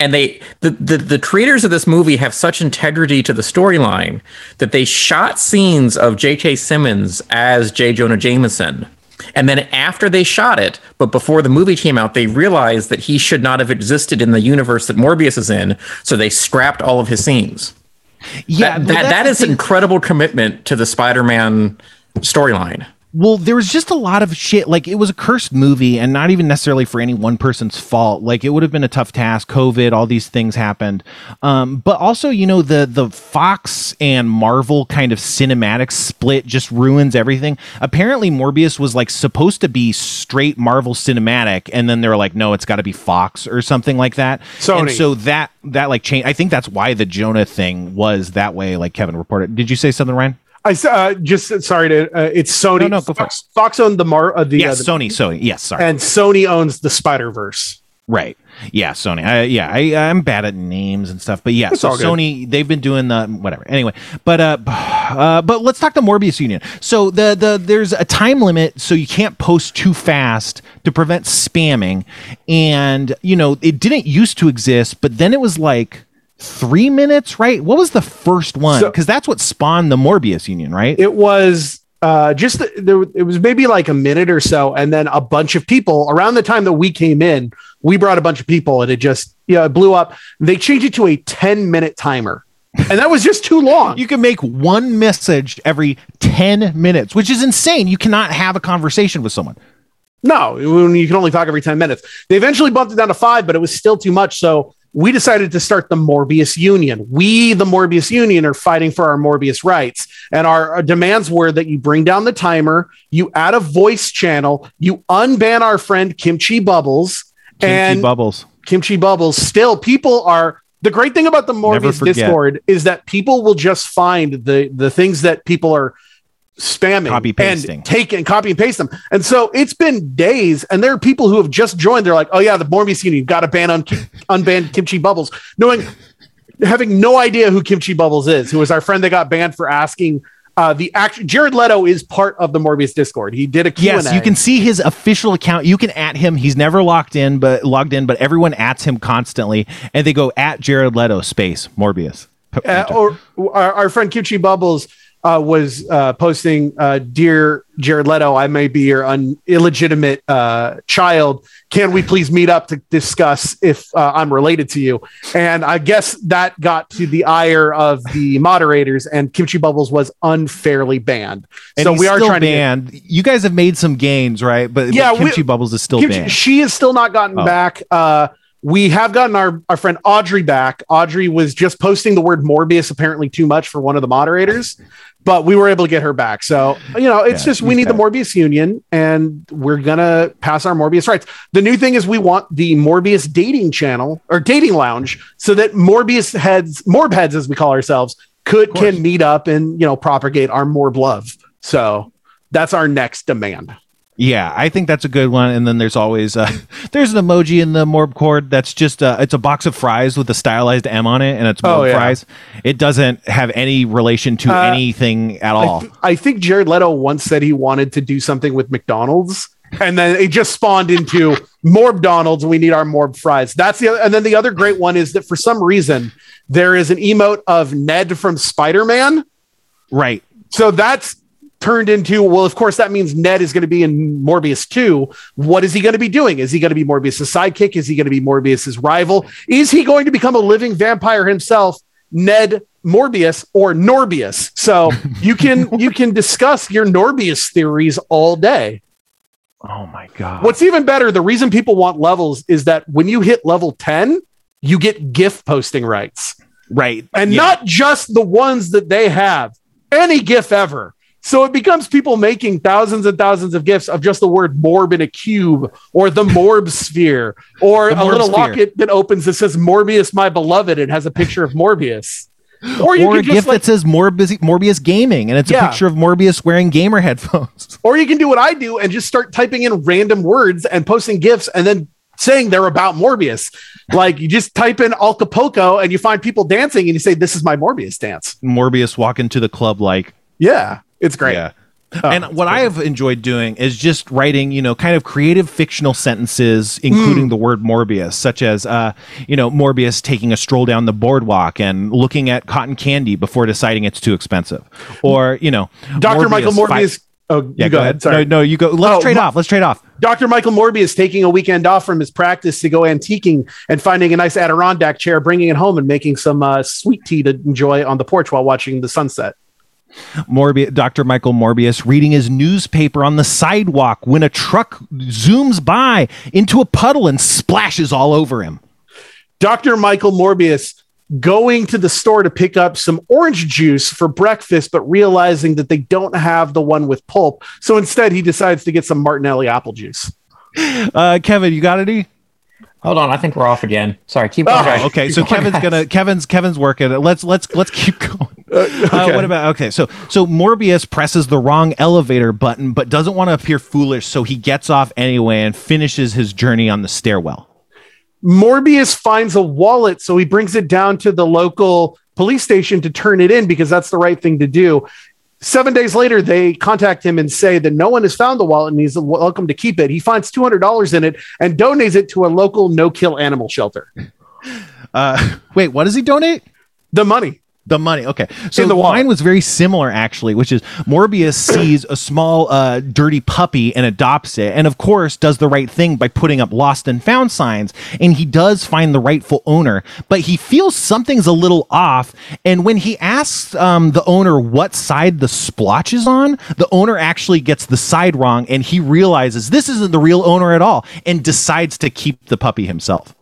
And they, the, the, the creators of this movie have such integrity to the storyline that they shot scenes of J.K. Simmons as J. Jonah Jameson. And then after they shot it, but before the movie came out, they realized that he should not have existed in the universe that Morbius is in. So they scrapped all of his scenes Yeah, that, well, that, that is incredible commitment to the Spider-Man storyline. Well, there was just a lot of shit. Like it was a cursed movie, and not even necessarily for any one person's fault. Like it would have been a tough task. COVID, all these things happened. Um, but also, you know, the the Fox and Marvel kind of cinematic split just ruins everything. Apparently, Morbius was like supposed to be straight Marvel cinematic, and then they were like, no, it's got to be Fox or something like that. Sony. And so that that like change. I think that's why the Jonah thing was that way. Like Kevin reported. Did you say something, Ryan? I uh, just sorry to. Uh, it's Sony. No, no, go Fox, Fox owned the Mar. Uh, the, Yes, uh, the- Sony. Sony. Yes, sorry. and Sony owns the Spider Verse. Right. Yeah, Sony. I, yeah, I, I'm bad at names and stuff, but yeah. It's so. Sony, they've been doing the whatever. Anyway, but uh, uh, but let's talk the Morbius Union. So the the there's a time limit, so you can't post too fast to prevent spamming, and you know it didn't used to exist, but then it was like three minutes, right? What was the first one? So- Because that's what spawned the Morbius Union, right? It was uh, just there. It was maybe like a minute or so, and then a bunch of people around the time that we came in. We brought a bunch of people, and it just yeah it blew up. They changed it to a ten minute timer, and that was just too long. you can make one message every 10 minutes, which is insane. You cannot have a conversation with someone. No, you can only talk every 10 minutes. They eventually bumped it down to five, but it was still too much. So we decided to start the Morbius Union. We, the Morbius Union, are fighting for our Morbius rights. And our, demands were that you bring down the timer, you add a voice channel, you unban our friend Kimchi Bubbles. Kimchi and bubbles. Kimchi Bubbles, still people are. The great thing about the Morbius. Discord is that people will just find the the things that people are spamming Copy pasting. and take and copy and paste them. And so it's been days, and there are people who have just joined. They're like, "Oh yeah, the Morbius Union got to ban on unban Kimchi Bubbles," knowing having no idea who Kimchi Bubbles is, who was our friend that got banned for asking. Uh, the act Jared Leto is part of the Morbius Discord. He did a Q&A. Yes, you can see his official account. You can at him. He's never locked in, but logged in, but everyone ats him constantly, and they go at Jared Leto space Morbius. uh, or our, our friend Kimchi Bubbles uh, was uh, posting, uh, "Dear Jared Leto, I may be your un- illegitimate uh, child. Can we please meet up to discuss if uh, I'm related to you?" And I guess that got to the ire of the moderators, and Kimchi Bubbles was unfairly banned. and so we are trying to. Get, you guys have made some gains, right? But, Yeah, but we- Kimchi Bubbles is still Kimchi- banned. she has still not gotten Oh. back. We have gotten our, our friend Audrey back. Audrey was just posting the word Morbius apparently too much for one of the moderators, but we were able to get her back. So, you know, it's Yeah, just we need the. Morbius Union and we're going to pass our Morbius rights. The new thing is we want the Morbius dating channel or dating lounge so that Morbius heads, Morb heads, as we call ourselves, could can meet up and, you know, propagate our Morb love. So that's our next demand. Yeah, I think that's a good one. And then there's always uh, *laughs* there's an emoji in the Morb cord that's just uh, it's a box of fries with a stylized M on it, and it's Morb Oh, yeah. fries. It doesn't have any relation to Uh, anything at I, all. th- I think Jared Leto once said he wanted to do something with McDonald's, and then it just spawned into Morb Donald's. We need our Morb fries. That's the other, and then the other great one is that for some reason there is an emote of Ned from Spider Man. right. So that's turned into well, of course that means Ned is going to be in Morbius 2. What is he going to be doing? Is he going to be Morbius's sidekick? Is he going to be Morbius's rival? Is he going to become a living vampire himself, Ned Morbius or Norbius? So *laughs* you can you can discuss your Norbius theories all day. Oh my god. What's even better, the reason people want levels is that when you hit level 10, you get GIF posting rights. Right. and Yeah. not just the ones that they have, any GIF ever. So it becomes people making thousands and thousands of gifts of just the word morb in a cube or the morb sphere or The a little Morb sphere. locket that opens that says Morbius, my beloved, and has a picture of Morbius. Or you or a can gift like, that says Morbius, Morbius Gaming, and it's Yeah. a picture of Morbius wearing gamer headphones. or you can do what I do and just start typing in random words and posting gifts and then saying they're about Morbius. Like you just type in Acapulco and you find people dancing and you say, This is my Morbius dance. Morbius walking to the club like Yeah. It's great. Yeah. Oh, and what I have enjoyed doing is just writing, you know, kind of creative fictional sentences, including the word Morbius, such as, uh, you know, Morbius taking a stroll down the boardwalk and looking at cotton candy before deciding it's too expensive, or you know, Dr. Michael fi- Morbius. oh, yeah, you go, ahead. Sorry. No, no, you go. Let's Oh, trade my- off. Let's trade off. Dr. Michael Morbius taking a weekend off from his practice to go antiquing and finding a nice Adirondack chair, bringing it home and making some uh, sweet tea to enjoy on the porch while watching the sunset. Morbius, Dr. Michael Morbius reading his newspaper on the sidewalk when a truck zooms by into a puddle and splashes all over him. Dr. Michael Morbius going to the store to pick up some orange juice for breakfast, but realizing that they don't have the one with pulp. So instead, he decides to get some Martinelli apple juice. Uh, Kevin, you got any? Hold on, I think we're off again. Sorry, keep Oh, going. Okay, so Keep going, Kevin's guys. gonna Kevin's Kevin's working. Let's let's let's keep *laughs* going. Uh, *laughs* what about okay? So so Morbius presses the wrong elevator button, but doesn't want to appear foolish, so he gets off anyway and finishes his journey on the stairwell. Morbius finds a wallet, so he brings it down to the local police station to turn it in because that's the right thing to do. Seven days later, they contact him and say that no one has found the wallet and he's welcome to keep it. He finds $200 in it and donates it to a local no kill animal shelter. Uh, wait, what does he donate? The money. The money. Okay. So In the wallet. was very similar actually, which is Morbius *clears throat* sees a small uh, dirty puppy and adopts it, and of course does the right thing by putting up lost and found signs, and he does find the rightful owner, but he feels something's a little off, and when he asks um, the owner what side the splotch is on, the owner actually gets the side wrong, and he realizes this isn't the real owner at all, and decides to keep the puppy himself.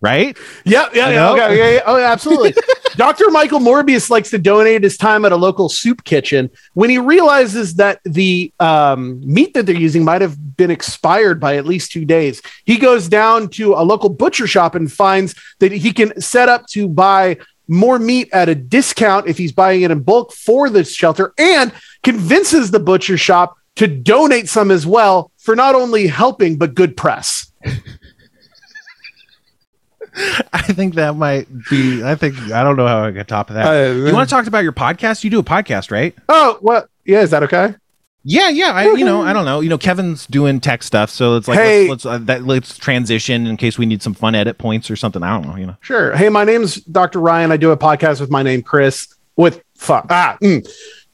Right? Yeah, yeah, yeah. Okay, yeah, yeah. Oh, yeah, absolutely. *laughs* Dr. Michael Morbius likes to donate his time at a local soup kitchen when he realizes that the um, meat that they're using might have been expired by at least two days. He goes down to a local butcher shop and finds that he can set up to buy more meat at a discount if he's buying it in bulk for the shelter and convinces the butcher shop to donate some as well for not only helping but good press. *laughs* *laughs* I think that might be. I think I don't know how I get top of that. Uh, you want to talk about your podcast? You do a podcast, right? Oh, what? Yeah, is that okay? Yeah, yeah. I, you know, I don't know. You know, Kevin's doing tech stuff, so it's like Hey. let's let's, uh, that, let's transition in case we need some fun edit points or something. I don't know. You know, Sure. Hey, my name's Dr. Ryan. I do a podcast with my name Chris. With fuck ah, mm.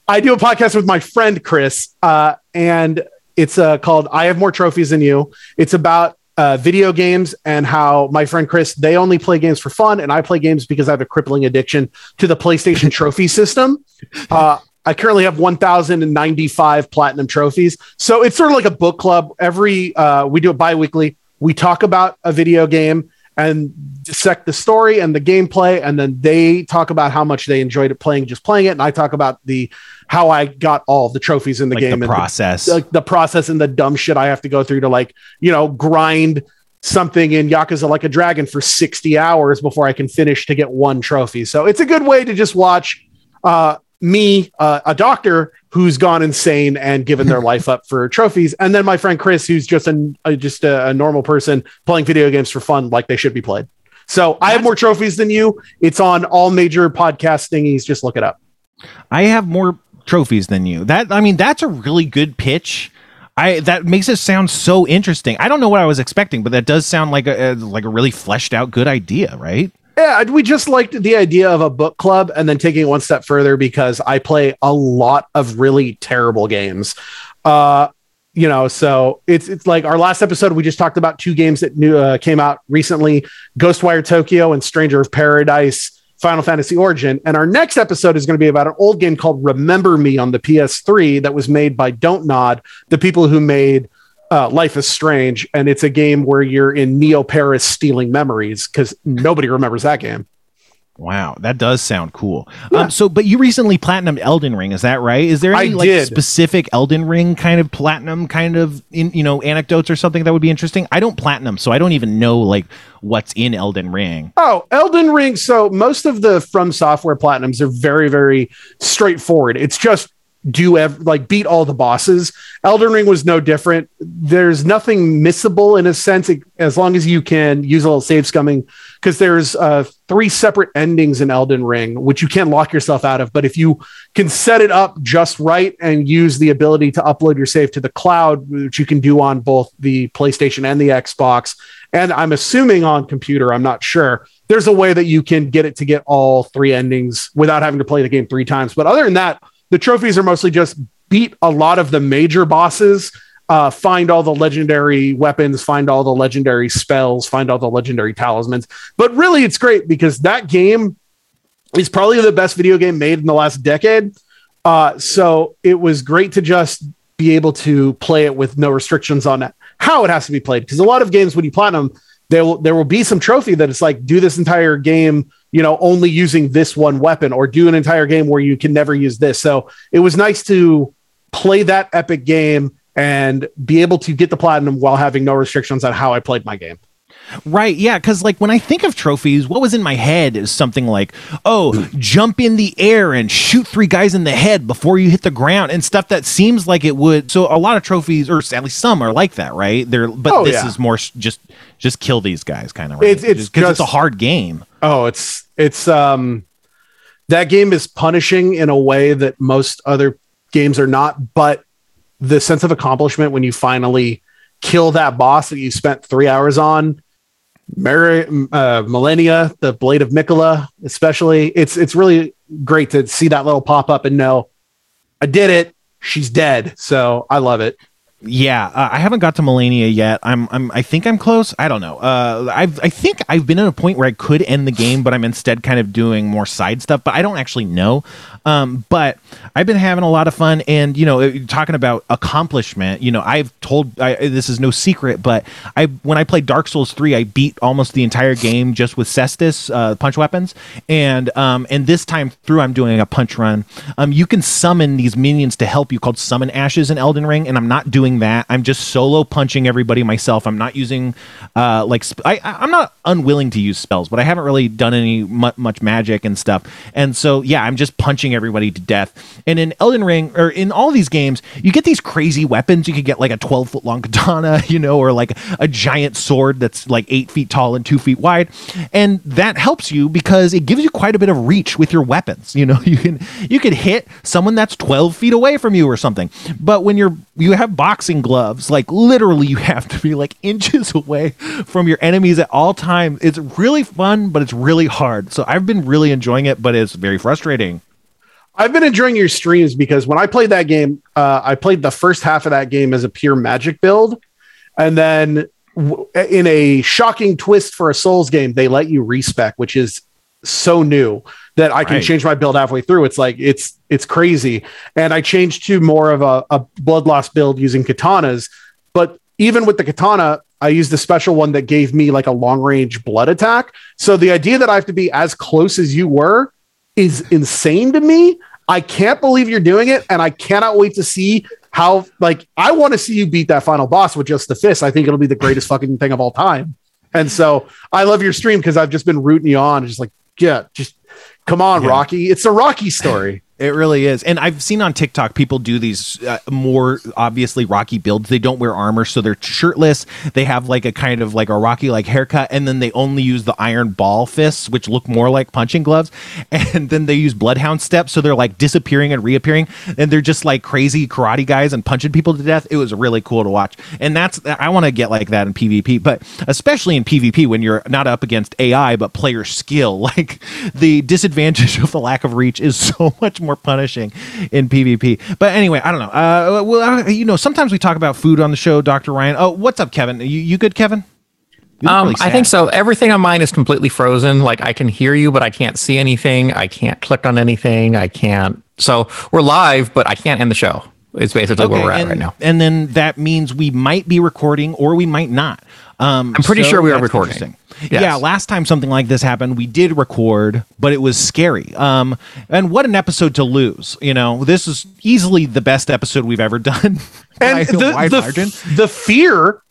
I do a podcast with my friend Chris, uh, and it's uh, called "I Have More Trophies Than You." It's about uh, video games and how my friend Chris they only play games for fun, and I play games because I have a crippling addiction to the PlayStation trophy *laughs* system. Uh, I currently have 1,095 platinum trophies, so it's sort of like a book club. Every uh, we do it bi-weekly. We talk about a video game and dissect the story and the gameplay and then they talk about how much they enjoyed it playing just playing it and i talk about the how i got all the trophies in the like game the process. like the process and the dumb shit i have to go through to like you know grind something in yakuza like a dragon for 60 hours before i can finish to get one trophy so it's a good way to just watch uh me uh, a doctor who's gone insane and given their life up for trophies and then my friend chris who's just a, a just a, a normal person playing video games for fun like they should be played so i have more trophies than you it's on all major podcast thingies just look it up I have more trophies than you. That I mean, that's a really good pitch. I that makes it sound so interesting. I don't know what I was expecting, but that does sound like a, a like a really fleshed out good idea, right? Yeah, we just liked the idea of a book club and then taking it one step further because I play a lot of really terrible games. Uh, you know, so it's it's like our last episode we just talked about two games that new uh, came out recently: Ghostwire Tokyo and Stranger of Paradise. Final Fantasy Origin. And our next episode is going to be about an old game called Remember Me on the PS3 that was made by Don't Nod, the people who made uh, Life is Strange, and it's a game where you're in Neo Paris stealing memories because nobody remembers that game. Wow, that does sound cool. Yeah. Um, so, but you recently platinum Elden Ring, is that right? Is there any I like did. specific Elden Ring kind of platinum kind of in, you know anecdotes or something that would be interesting? I don't platinum, so I don't even know like what's in Elden Ring. Oh, Elden Ring. So most of the From Software platinums are very very straightforward. It's just do ev- like beat all the bosses. Elden Ring was no different. There's nothing missable in a sense, as long as you can use a little save scumming, because there's uh, three separate endings in Elden Ring, which you can't lock yourself out of. But if you can set it up just right and use the ability to upload your save to the cloud, which you can do on both the PlayStation and the Xbox, and I'm assuming on computer, I'm not sure. There's a way that you can get it to get all three endings without having to play the game three times. But other than that, the trophies are mostly just beat a lot of the major bosses, uh, find all the legendary weapons, find all the legendary spells, find all the legendary talismans. But really, it's great because that game is probably the best video game made in the last decade. Uh, so it was great to just be able to play it with no restrictions on how it has to be played. Because a lot of games, when you platinum, there will there will be some trophy that it's like do this entire game you know only using this one weapon or do an entire game where you can never use this. So it was nice to play that epic game and be able to get the platinum while having no restrictions on how i played my game Right, yeah, because like when I think of trophies, what was in my head is something like, oh, jump in the air and shoot three guys in the head before you hit the ground, and stuff that seems like it would. So a lot of trophies, or at least some, are like that, right? They're, but Oh, this yeah. is more just just kill these guys, kind of. Right? It's- it's because it's a hard game. oh it's it's um that game is punishing in a way that most other games are not but the sense of accomplishment when you finally kill that boss that you spent three hours on Mary, uh, Malenia the blade of Miquella especially it's it's really great to see that little pop up and know i did it. She's dead. So i love it Yeah, uh, I haven't got to Malenia yet. I'm, I'm, I think I'm close. I don't know. Uh, I've, I think I've been at a point where I could end the game, but I'm instead kind of doing more side stuff. But I don't actually know. Um, but I've been having a lot of fun, and you know, uh, talking about accomplishment. You know, I've told I, this is no secret, but I when I played Dark Souls three, I beat almost the entire game just with Cestus uh, punch weapons, and um, and this time through, I'm doing a punch run. Um, you can summon these minions to help you called summon ashes in Elden Ring, and I'm not doing that. I'm just solo punching everybody myself. I'm not using uh, like sp- I, I'm not unwilling to use spells, but I haven't really done any mu- much magic and stuff. And so yeah, I'm just punching everybody to death. And in Elden Ring or in all these games, you get these crazy weapons. You could get like a 12 foot long katana, *laughs* you know, or like a giant sword that's like eight feet tall and two feet wide, and that helps you because it gives you quite a bit of reach with your weapons. You know, *laughs* you can you could hit someone that's 12 feet away from you or something. But when you're you have boxing gloves, like literally you have to be like *laughs* inches away from your enemies at all times. It's really fun, but it's really hard. So I've been really enjoying it, but it's very frustrating. I've been enjoying your streams because when I played that game, uh, I played the first half of that game as a pure magic build. And then w- in a shocking twist for a Souls game, they let you respec, which is so new that I can Right. change my build halfway through. It's like it's it's crazy. And I changed to more of a, a blood loss build using katanas. But even with the katana, I used the special one that gave me like a long range blood attack. So the idea that I have to be as close as you were is insane to me. I can't believe you're doing it, and I cannot wait to see how. Like, I want to see you beat that final boss with just the fist. I think it'll be the greatest fucking thing of all time. And so I love your stream because I've just been rooting you on, just like, yeah, just come on, Yeah. Rocky. It's a Rocky story. It really is. And I've seen on TikTok people do these uh, more obviously rocky builds. They don't wear armor, so they're shirtless. They have like a kind of like a rocky like haircut, and then they only use the iron ball fists, which look more like punching gloves. *laughs* And then they use bloodhound steps, so they're like disappearing and reappearing, and they're just like crazy karate guys and punching people to death. It was really cool to watch. And that's I want to get like that in PvP, but especially in PvP when you're not up against AI but player skill. *laughs* Like the disadvantage *laughs* of the lack of reach is so much punishing in PvP. But anyway, I don't know. Uh, well, you know, sometimes we talk about food on the show, Doctor Ryan. Oh, what's up, Kevin? You, you good, Kevin? Um, really I think so. Everything on mine is completely frozen. Like I can hear you, but I can't see anything. I can't click on anything. I can't. So we're live, but I can't end the show. It's basically where we're at and, right now. And then that means we might be recording or we might not. Um, I'm pretty sure we are recording. Yes. Yeah, last time something like this happened, we did record, but it was scary. Um, and what an episode to lose! You know, this is easily the best episode we've ever *laughs* done. and a the, the, margin. the fear,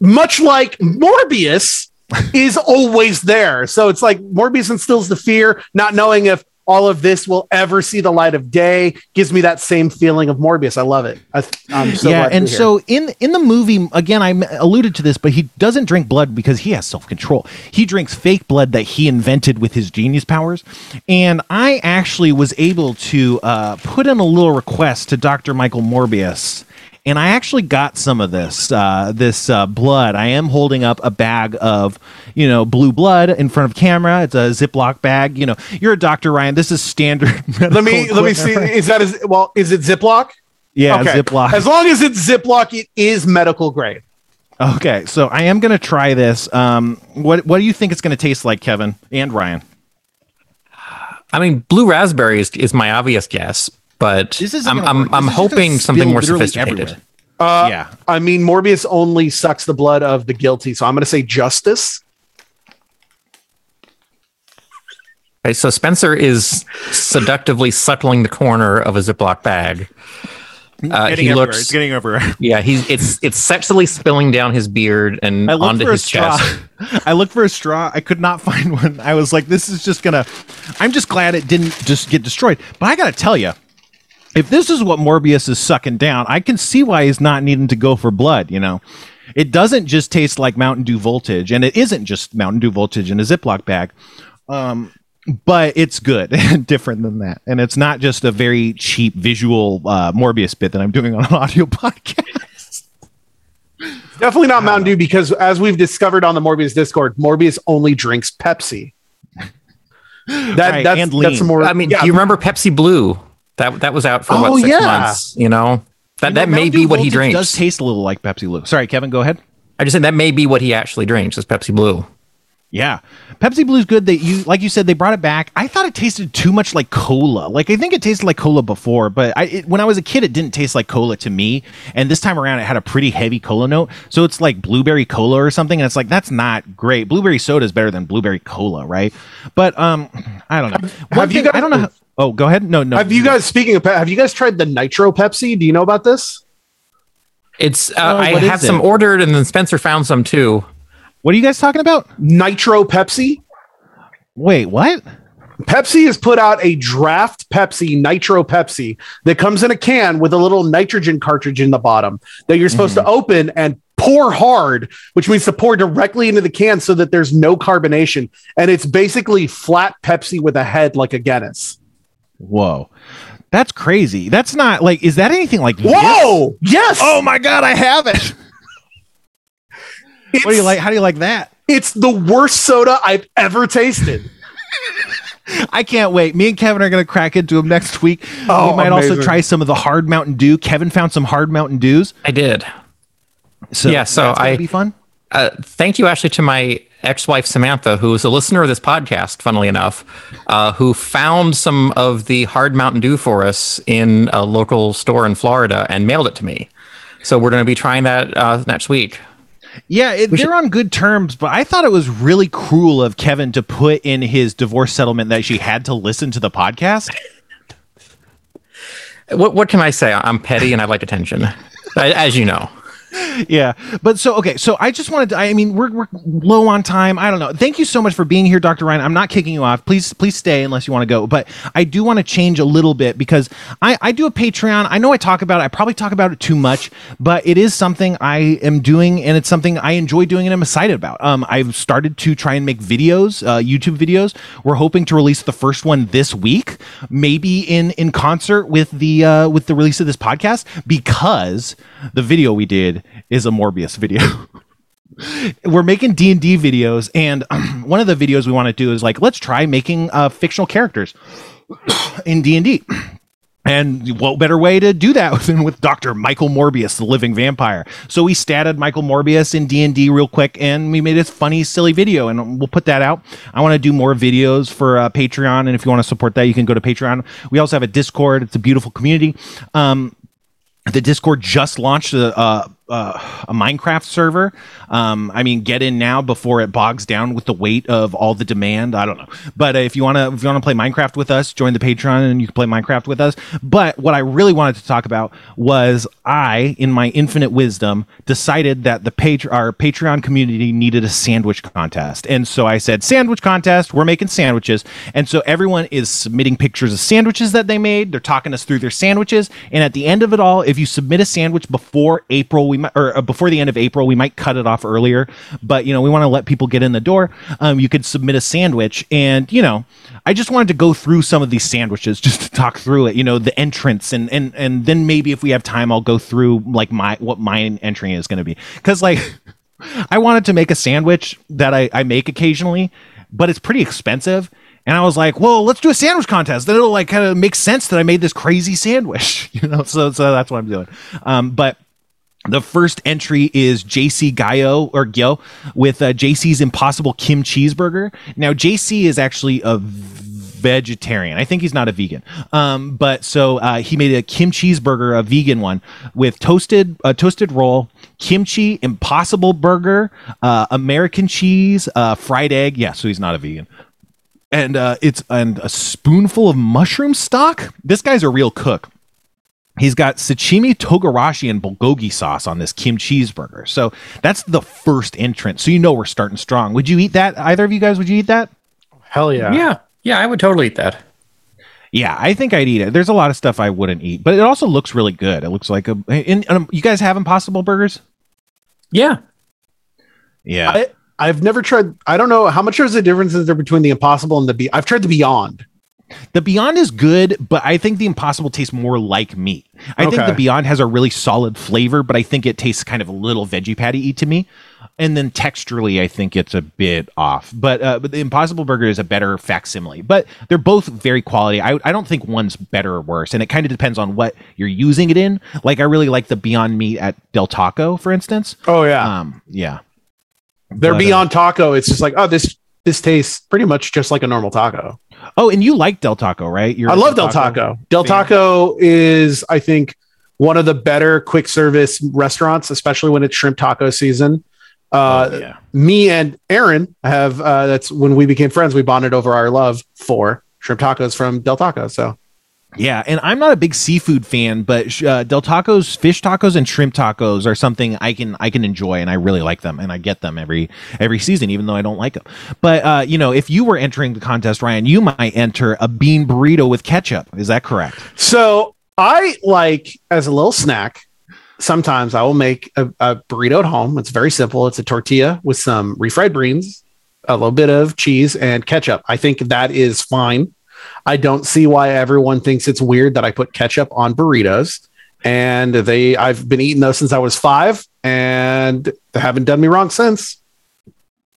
much like Morbius, is always there. So it's like Morbius instills the fear, not knowing if all of this will ever see the light of day. Gives me that same feeling of Morbius. I love it. I, so yeah, glad and so in in the movie, again, I alluded to this, but he doesn't drink blood because he has self control. He drinks fake blood that he invented with his genius powers. And I actually was able to uh, put in a little request to Doctor Michael Morbius. And I actually got some of this uh, this uh, blood. I am holding up a bag of you know blue blood in front of camera. It's a Ziploc bag. You know, you're a doctor, Ryan. This is standard. *laughs* let me let me see. Is that that is well? Is it Ziploc? Yeah, Ziploc. As long as it's Ziploc, it is medical grade. Okay, so I am gonna try this. Um, what what do you think it's gonna taste like, Kevin and Ryan? I mean, blue raspberry is, is my obvious guess, but This isn't I'm I'm, work. I'm is hoping something more sophisticated. everywhere. Uh, yeah, I mean, Morbius only sucks the blood of the guilty, so I'm going to say justice. Okay, so Spencer is seductively suckling the corner of a Ziploc bag. Uh, getting he everywhere. looks, It's getting everywhere. *laughs* yeah, he's it's it's sexually spilling down his beard and I onto his straw. chest. *laughs* I looked for a straw. I could not *laughs* find one. I was like, this is just gonna. I'm just glad it didn't just get destroyed. But I gotta tell you, if this is what Morbius is sucking down, I can see why he's not needing to go for blood. You know, it doesn't just taste like Mountain Dew Voltage, and it isn't just Mountain Dew Voltage in a Ziploc bag. Um, but it's good and *laughs* different than that, and it's not just a very cheap visual uh, Morbius bit that I'm doing on an *laughs* audio podcast. Definitely not Mountain Dew because, as we've discovered on the Morbius Discord, Morbius only drinks Pepsi. *laughs* That, Right, that's, and that's more. I mean, yeah, do you remember Pepsi Blue? That that was out for Oh, what six yeah. months. You know that You that know, may be what he drinks. Does taste a little like Pepsi Blue. Sorry, Kevin, go ahead. I just said that may be what he actually drinks is Pepsi Blue. Yeah, Pepsi Blue's good. That you like you said they brought it back. I thought it tasted too much like cola. Like I think it tasted like cola before, but I it, when I was a kid, it didn't taste like cola to me. And this time around, it had a pretty heavy cola note. So it's like blueberry cola or something. And it's like that's not great. Blueberry soda is better than blueberry cola, right? But um, I don't know. One have you guys- I don't know. How, oh, go ahead. No, no. have you guys, speaking of, Pe- have you guys tried the Nitro Pepsi? Do you know about this? It's uh, Oh, I what is have some ordered, and then Spencer found some too. What are you guys talking about? Nitro Pepsi? Wait, what? Pepsi has put out a draft Pepsi, Nitro Pepsi, that comes in a can with a little nitrogen cartridge in the bottom that you're supposed to mm-hmm. open and pour hard, which means to pour directly into the can so that there's no carbonation. And it's basically flat Pepsi with a head like a Guinness. Whoa, that's crazy. That's not like. Is that anything like? this? Whoa! Yes! Oh my god, I have it. It's, What do you like? How do you like that? It's the worst soda I've ever tasted. *laughs* I can't wait. Me and Kevin are going to crack into them next week. Oh, we might also try some of the hard Mountain Dew. Kevin found some hard Mountain Dews. I did. So Yeah, so that's gonna I- be fun. Uh, thank you, actually, to my ex-wife Samantha, who is a listener of this podcast. Funnily enough, uh, who found some of the hard Mountain Dew for us in a local store in Florida and mailed it to me. So we're going to be trying that uh, next week. Yeah, it, they're on good terms, but I thought it was really cruel of Kevin to put in his divorce settlement that she had to listen to the podcast. What what can I say? I'm petty and I like attention, *laughs* as you know. Yeah but so okay so i just wanted to i mean we're, we're low on time. I don't know. Thank you so much for being here dr ryan. I'm not kicking you off. Please please stay unless you want to go but i do want to change a little bit because i i do a patreon. I know i talk about it. I probably talk about it too much but it is something i am doing and it's something i enjoy doing and i'm excited about. Um i've started to try and make videos uh, youtube videos. We're hoping to release the first one this week maybe in in concert with the uh with the release of this podcast because the video we did is a Morbius video. *laughs* We're making D and D videos, and *clears throat* one of the videos we want to do is like, let's try making uh, fictional characters *clears throat* in D and what better way to do that *laughs* than with Doctor Michael Morbius, the living vampire? So we statted Michael Morbius in D and D real quick, and we made this funny, silly video, and we'll put that out. I want to do more videos for uh, Patreon, and if you want to support that, you can go to Patreon. We also have a Discord; it's a beautiful community. Um, the Discord just launched a, a, a, Minecraft server. Um, I mean, get in now before it bogs down with the weight of all the demand. I don't know, but if you want to, if you want to play Minecraft with us, join the Patreon and you can play Minecraft with us. But what I really wanted to talk about was I, in my infinite wisdom, decided that the page our Patreon community needed a sandwich contest, and so I said sandwich contest. We're making sandwiches, and so everyone is submitting pictures of sandwiches that they made. They're talking us through their sandwiches, and at the end of it all, if you submit a sandwich before April, we might, or uh, before the end of April, we might cut it off earlier. But you know, we want to let people get in the door. Um, you could submit a sandwich, and you know, I just wanted to go through some of these sandwiches *laughs* just to talk through it. You know, the entrance, and and and then maybe if we have time, I'll go through like my what my entry is going to be because like. *laughs* I wanted to make a sandwich that I, I make occasionally, but it's pretty expensive. And I was like, well, let's do a sandwich contest. Then it'll like kind of make sense that I made this crazy sandwich, *laughs* you know? So, so that's what I'm doing. Um, but the first entry is JC Gayo or Gyo with uh, JC's Impossible Kim Cheeseburger. Now, JC is actually a vegetarian. I think he's not a vegan. Um, but so uh, he made a Kim Cheeseburger, a vegan one, with toasted a toasted roll, kimchi, Impossible Burger, uh, American cheese, uh, fried egg. Yeah, so he's not a vegan and uh, it's and a spoonful of mushroom stock. This guy's a real cook. He's got shichimi, togarashi, and bulgogi sauce on this Kim cheeseburger. So that's the first entrant. So you know we're starting strong. Would you eat that? Either of you guys? Would you eat that? Hell yeah! Yeah, yeah, I would totally eat that. Yeah, I think I'd eat it. There's a lot of stuff I wouldn't eat, but it also looks really good. It looks like a. In, um, you guys have Impossible Burgers? Yeah, yeah. I, I've never tried. I don't know how much is the difference is there between the Impossible and the Be. I've tried the Beyond. The Beyond is good, but I think the Impossible tastes more like meat. I okay. think the Beyond has a really solid flavor, but I think it tastes kind of a little veggie patty to me. And then texturally, I think it's a bit off. But uh, but the Impossible Burger is a better facsimile. But they're both very quality. I, I don't think one's better or worse, and it kind of depends on what you're using it in. Like I really like the Beyond Meat at Del Taco, for instance. Oh yeah, um, yeah. They're but, beyond uh, taco. It's just like, oh, this this tastes pretty much just like a normal taco. Oh, and you like Del Taco, right? You're I love Del Taco. Taco. Del Taco is, I think, one of the better quick service restaurants, especially when it's shrimp taco season. Uh, oh, yeah. Me and Aaron have uh, that's when we became friends. We bonded over our love for shrimp tacos from Del Taco. So yeah, and I'm not a big seafood fan, but uh, Del Taco's fish tacos and shrimp tacos are something I can I can enjoy, and I really like them, and I get them every every season, even though I don't like them. But uh, you know, if you were entering the contest, Ryan, you might enter a bean burrito with ketchup. Is that correct? So I like as a little snack. Sometimes I will make a, a burrito at home. It's very simple. It's a tortilla with some refried beans, a little bit of cheese, and ketchup. I think that is fine I don't see why everyone thinks it's weird that I put ketchup on burritos. And they, I've been eating those since I was five, and they haven't done me wrong since.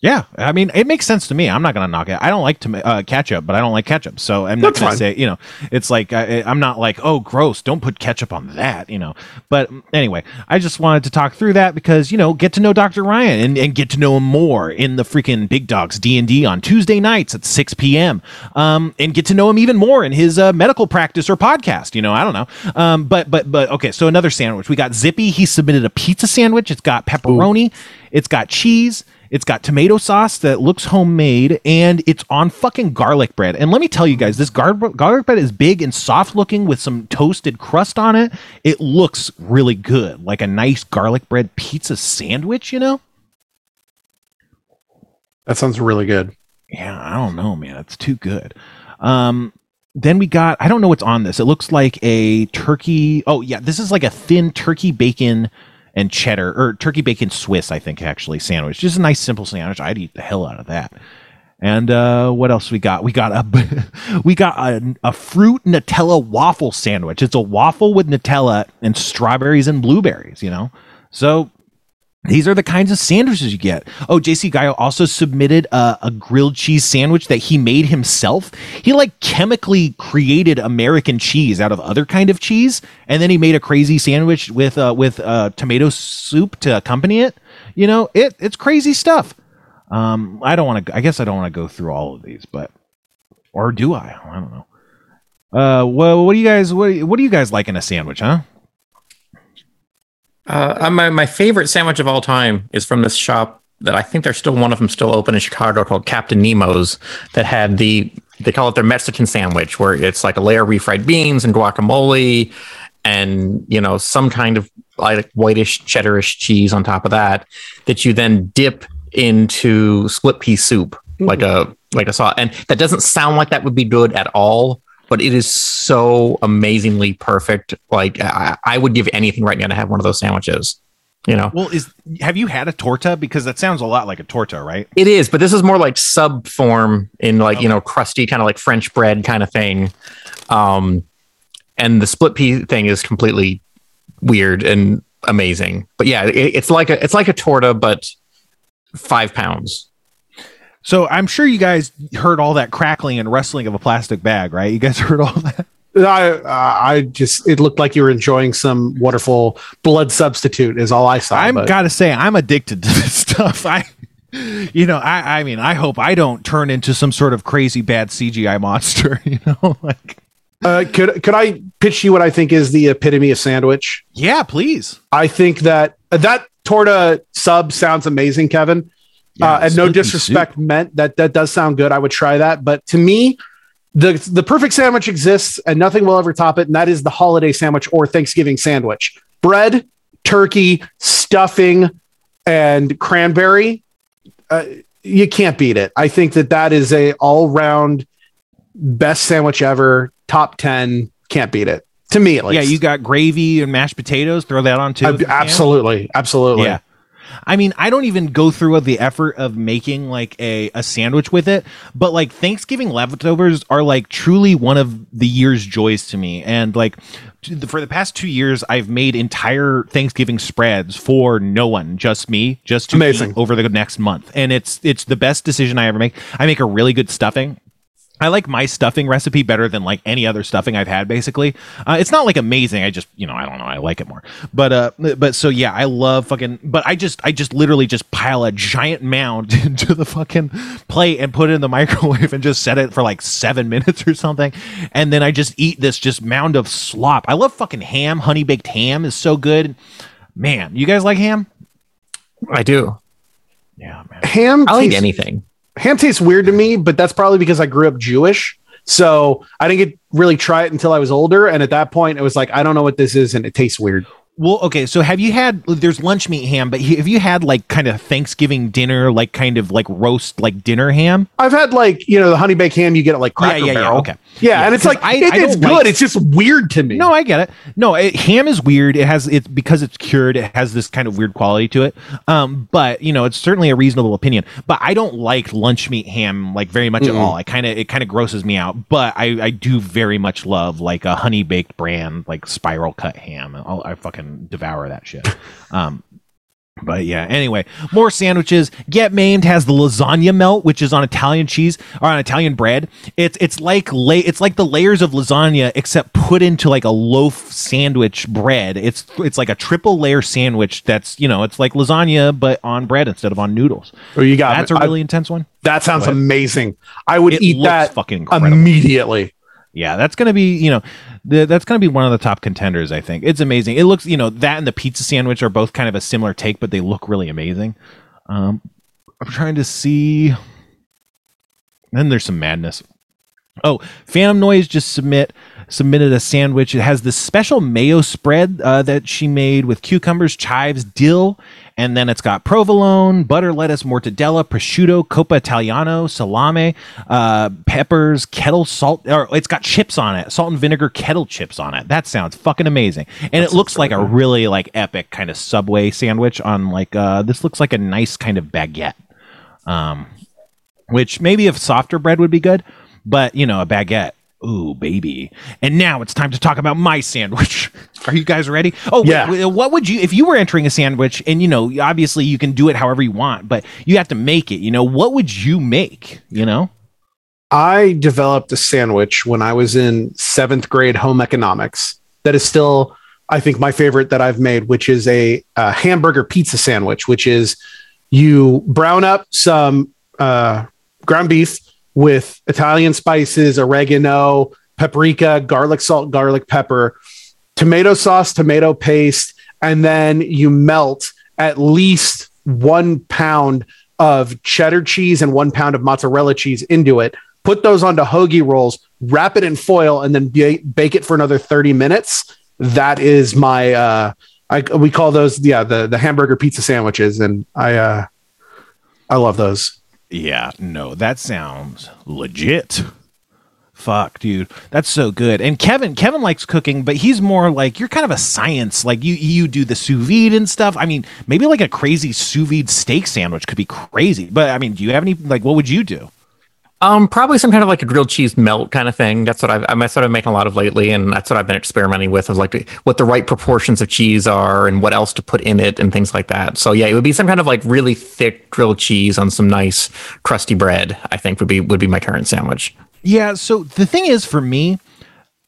Yeah, I mean, it makes sense to me. I'm not going to knock it. I don't like to uh, ketchup, but I don't like ketchup, so I'm not going to say, you know, it's like I, I'm not like, oh, gross, don't put ketchup on that, you know. But anyway, I just wanted to talk through that because you know, get to know Dr. Ryan and, and get to know him more in the freaking Big Dogs D and D on Tuesday nights at 6 p.m. Um, and get to know him even more in his uh, medical practice or podcast. You know, I don't know. Um, but but but okay, so another sandwich. We got Zippy. He submitted a pizza sandwich. It's got pepperoni. Ooh. It's got cheese. It's got tomato sauce that looks homemade and it's on fucking garlic bread. And let me tell you guys, this gar- garlic bread is big and soft looking with some toasted crust on it. It looks really good, like a nice garlic bread pizza sandwich, you know? That sounds really good. Yeah, I don't know, man. It's too good. Um, then we got, I don't know what's on this. It looks like a turkey. Oh, yeah, this is like a thin turkey bacon and cheddar or turkey bacon Swiss, I think actually sandwich. Just a nice simple sandwich. I'd eat the hell out of that. And uh, what else we got? We got a *laughs* we got a, a fruit Nutella waffle sandwich. It's a waffle with Nutella and strawberries and blueberries. You know, so these are the kinds of sandwiches you get. Oh, JC Gaio also submitted a, a, grilled cheese sandwich that he made himself. He like chemically created American cheese out of other kind of cheese, and then he made a crazy sandwich with uh, with uh, tomato soup to accompany it. You know, it it's crazy stuff. Um, I don't want to. I guess I don't want to go through all of these, but or do I? I don't know. Uh, well, what do you guys what what do you guys like in a sandwich, huh? Uh, my my favorite sandwich of all time is from this shop that I think there's still one of them still open in Chicago called Captain Nemo's that had the they call it their Mexican sandwich where it's like a layer of refried beans and guacamole and you know some kind of like whitish cheddarish cheese on top of that that you then dip into split pea soup mm-hmm. like a like a sauce and that doesn't sound like that would be good at all but it is so amazingly perfect. Like I, I would give anything right now to have one of those sandwiches you know? Well is have you had a torta? Because that sounds a lot like a torta right? It is but this is more like sub form in like okay. you know crusty kind of like french bread kind of thing. Um and the split pea thing is completely weird and amazing. But yeah it, it's like a it's like a torta but five pounds so i'm sure you guys heard all that crackling and rustling of a plastic bag right you guys *laughs* heard all that I uh, I just it looked like you were enjoying some wonderful blood substitute is all I saw. I'm gotta say I'm addicted to *laughs* this stuff. I you know I I mean I hope I don't turn into some sort of crazy bad CGI monster. *laughs* You know like. Uh, could could I pitch you what I think is the epitome of sandwich? Yeah, please. I think that uh, that torta sub sounds amazing, Kevin. Yeah, uh, and no disrespect soup. meant that that does sound good. I would try that, but to me, the the perfect sandwich exists and nothing will ever top it. And that is the holiday sandwich or thanksgiving sandwich. Bread turkey stuffing and cranberry uh, you can't beat it. I think that that is a all-round best sandwich ever. Top 10 can't beat it. To me at least. yeah you got gravy and mashed potatoes throw that on too. Absolutely. Absolutely. Yeah I mean, I don't even go through the effort of making like a, a sandwich with it, but like Thanksgiving leftovers are like truly one of the year's joys to me. And like for the past two years, I've made entire Thanksgiving spreads for no one, just me, just to Amazing. over the next month. And it's it's the best decision I ever make. I make a really good stuffing. I like my stuffing recipe better than like any other stuffing I've had. Basically, uh, it's not like amazing. I just you know I don't know. I like it more. But uh, but so yeah, I love fucking. But I just I just literally just pile a giant mound *laughs* into the fucking plate and put it in the microwave and just set it for like seven *laughs* minutes or something, and then I just eat this just mound of slop. I love fucking ham. Honey baked ham is so good. Man, you guys like ham? I do. Yeah, man. Ham. I like anything ham tastes weird to me, but that's probably because I grew up Jewish. So I didn't get really try it until I was older. And at that point, it was like, I don't know what this is, and it tastes weird. Well, okay. So have you had? There's lunch meat ham, but have you had like kind of Thanksgiving dinner, like kind of like roast, like dinner ham? I've had like you know the honey baked ham you get at like Cracker yeah, yeah, Barrel. Yeah, okay. Yeah, yeah and it's like I, it, I it's good. Like, it's just weird to me. No, I get it. No, it, ham is weird. It has it's because it's cured. It has this kind of weird quality to it. Um, but you know, it's certainly a reasonable opinion. But I don't like lunch meat ham like very much mm at all. I kind of it kind of grosses me out. But I I do very much love like a honey baked brand like spiral cut ham. I'll, I fucking devour that shit. *laughs* Um, but yeah, anyway, more sandwiches. Get Maimed has the lasagna melt, which is on Italian cheese or on Italian bread. It's it's like lay it's like the layers of lasagna except put into like a loaf sandwich bread. It's it's like a triple layer sandwich that's you know it's like lasagna but on bread instead of on noodles. Oh, you got that's a really I, intense one. That sounds amazing. I would it eat that fucking immediately. Yeah, that's gonna be you know that's going to be one of the top contenders. I think it's amazing. It looks, you know, that and the pizza sandwich are both kind of a similar take, but they look really amazing. Um, I'm trying to see. Then there's some madness. Oh, Phantom Noise just submit submitted a sandwich. It has this special mayo spread uh, that she made with cucumbers, chives, dill, and then it's got provolone, butter, lettuce, mortadella, prosciutto, coppa italiano, salame, uh, peppers, kettle salt, or it's got chips on it, salt and vinegar kettle chips on it. That sounds fucking amazing. And that it looks like a really like epic kind of Subway sandwich on like uh, this looks like a nice kind of baguette. Um, which maybe if softer bread would be good, but you know, a baguette Ooh, baby. And now it's time to talk about my sandwich. *laughs* Are you guys ready? Oh, yeah. Wait, what would you, if you were entering a sandwich and, you know, obviously you can do it however you want, but you have to make it, you know, what would you make, you know? I developed a sandwich when I was in seventh grade home economics that is still, I think, my favorite that I've made, which is a, a hamburger pizza sandwich, which is you brown up some uh, ground beef with Italian spices, oregano, paprika, garlic salt, garlic pepper, tomato sauce, tomato paste, and then you melt at least one pound of cheddar cheese and one pound of mozzarella cheese into it. Put those onto hoagie rolls, wrap it in foil, and then ba- bake it for another 30 minutes. That is my uh I we call those yeah, the the hamburger pizza sandwiches and I uh I love those. Yeah, no, that sounds legit. Fuck, dude, that's so good. And Kevin, Kevin likes cooking, but he's more like you're kind of a science. Like you, you do the sous vide and stuff. I mean, maybe like a crazy sous vide steak sandwich could be crazy. But I mean, do you have any like? What would you do? Um, probably some kind of like a grilled cheese melt kind of thing. That's what I've, I'm sort of making a lot of lately, and that's what I've been experimenting with of like what the right proportions of cheese are and what else to put in it and things like that. So yeah, it would be some kind of like really thick grilled cheese on some nice crusty bread. I think would be would be my current sandwich. Yeah. So the thing is, for me,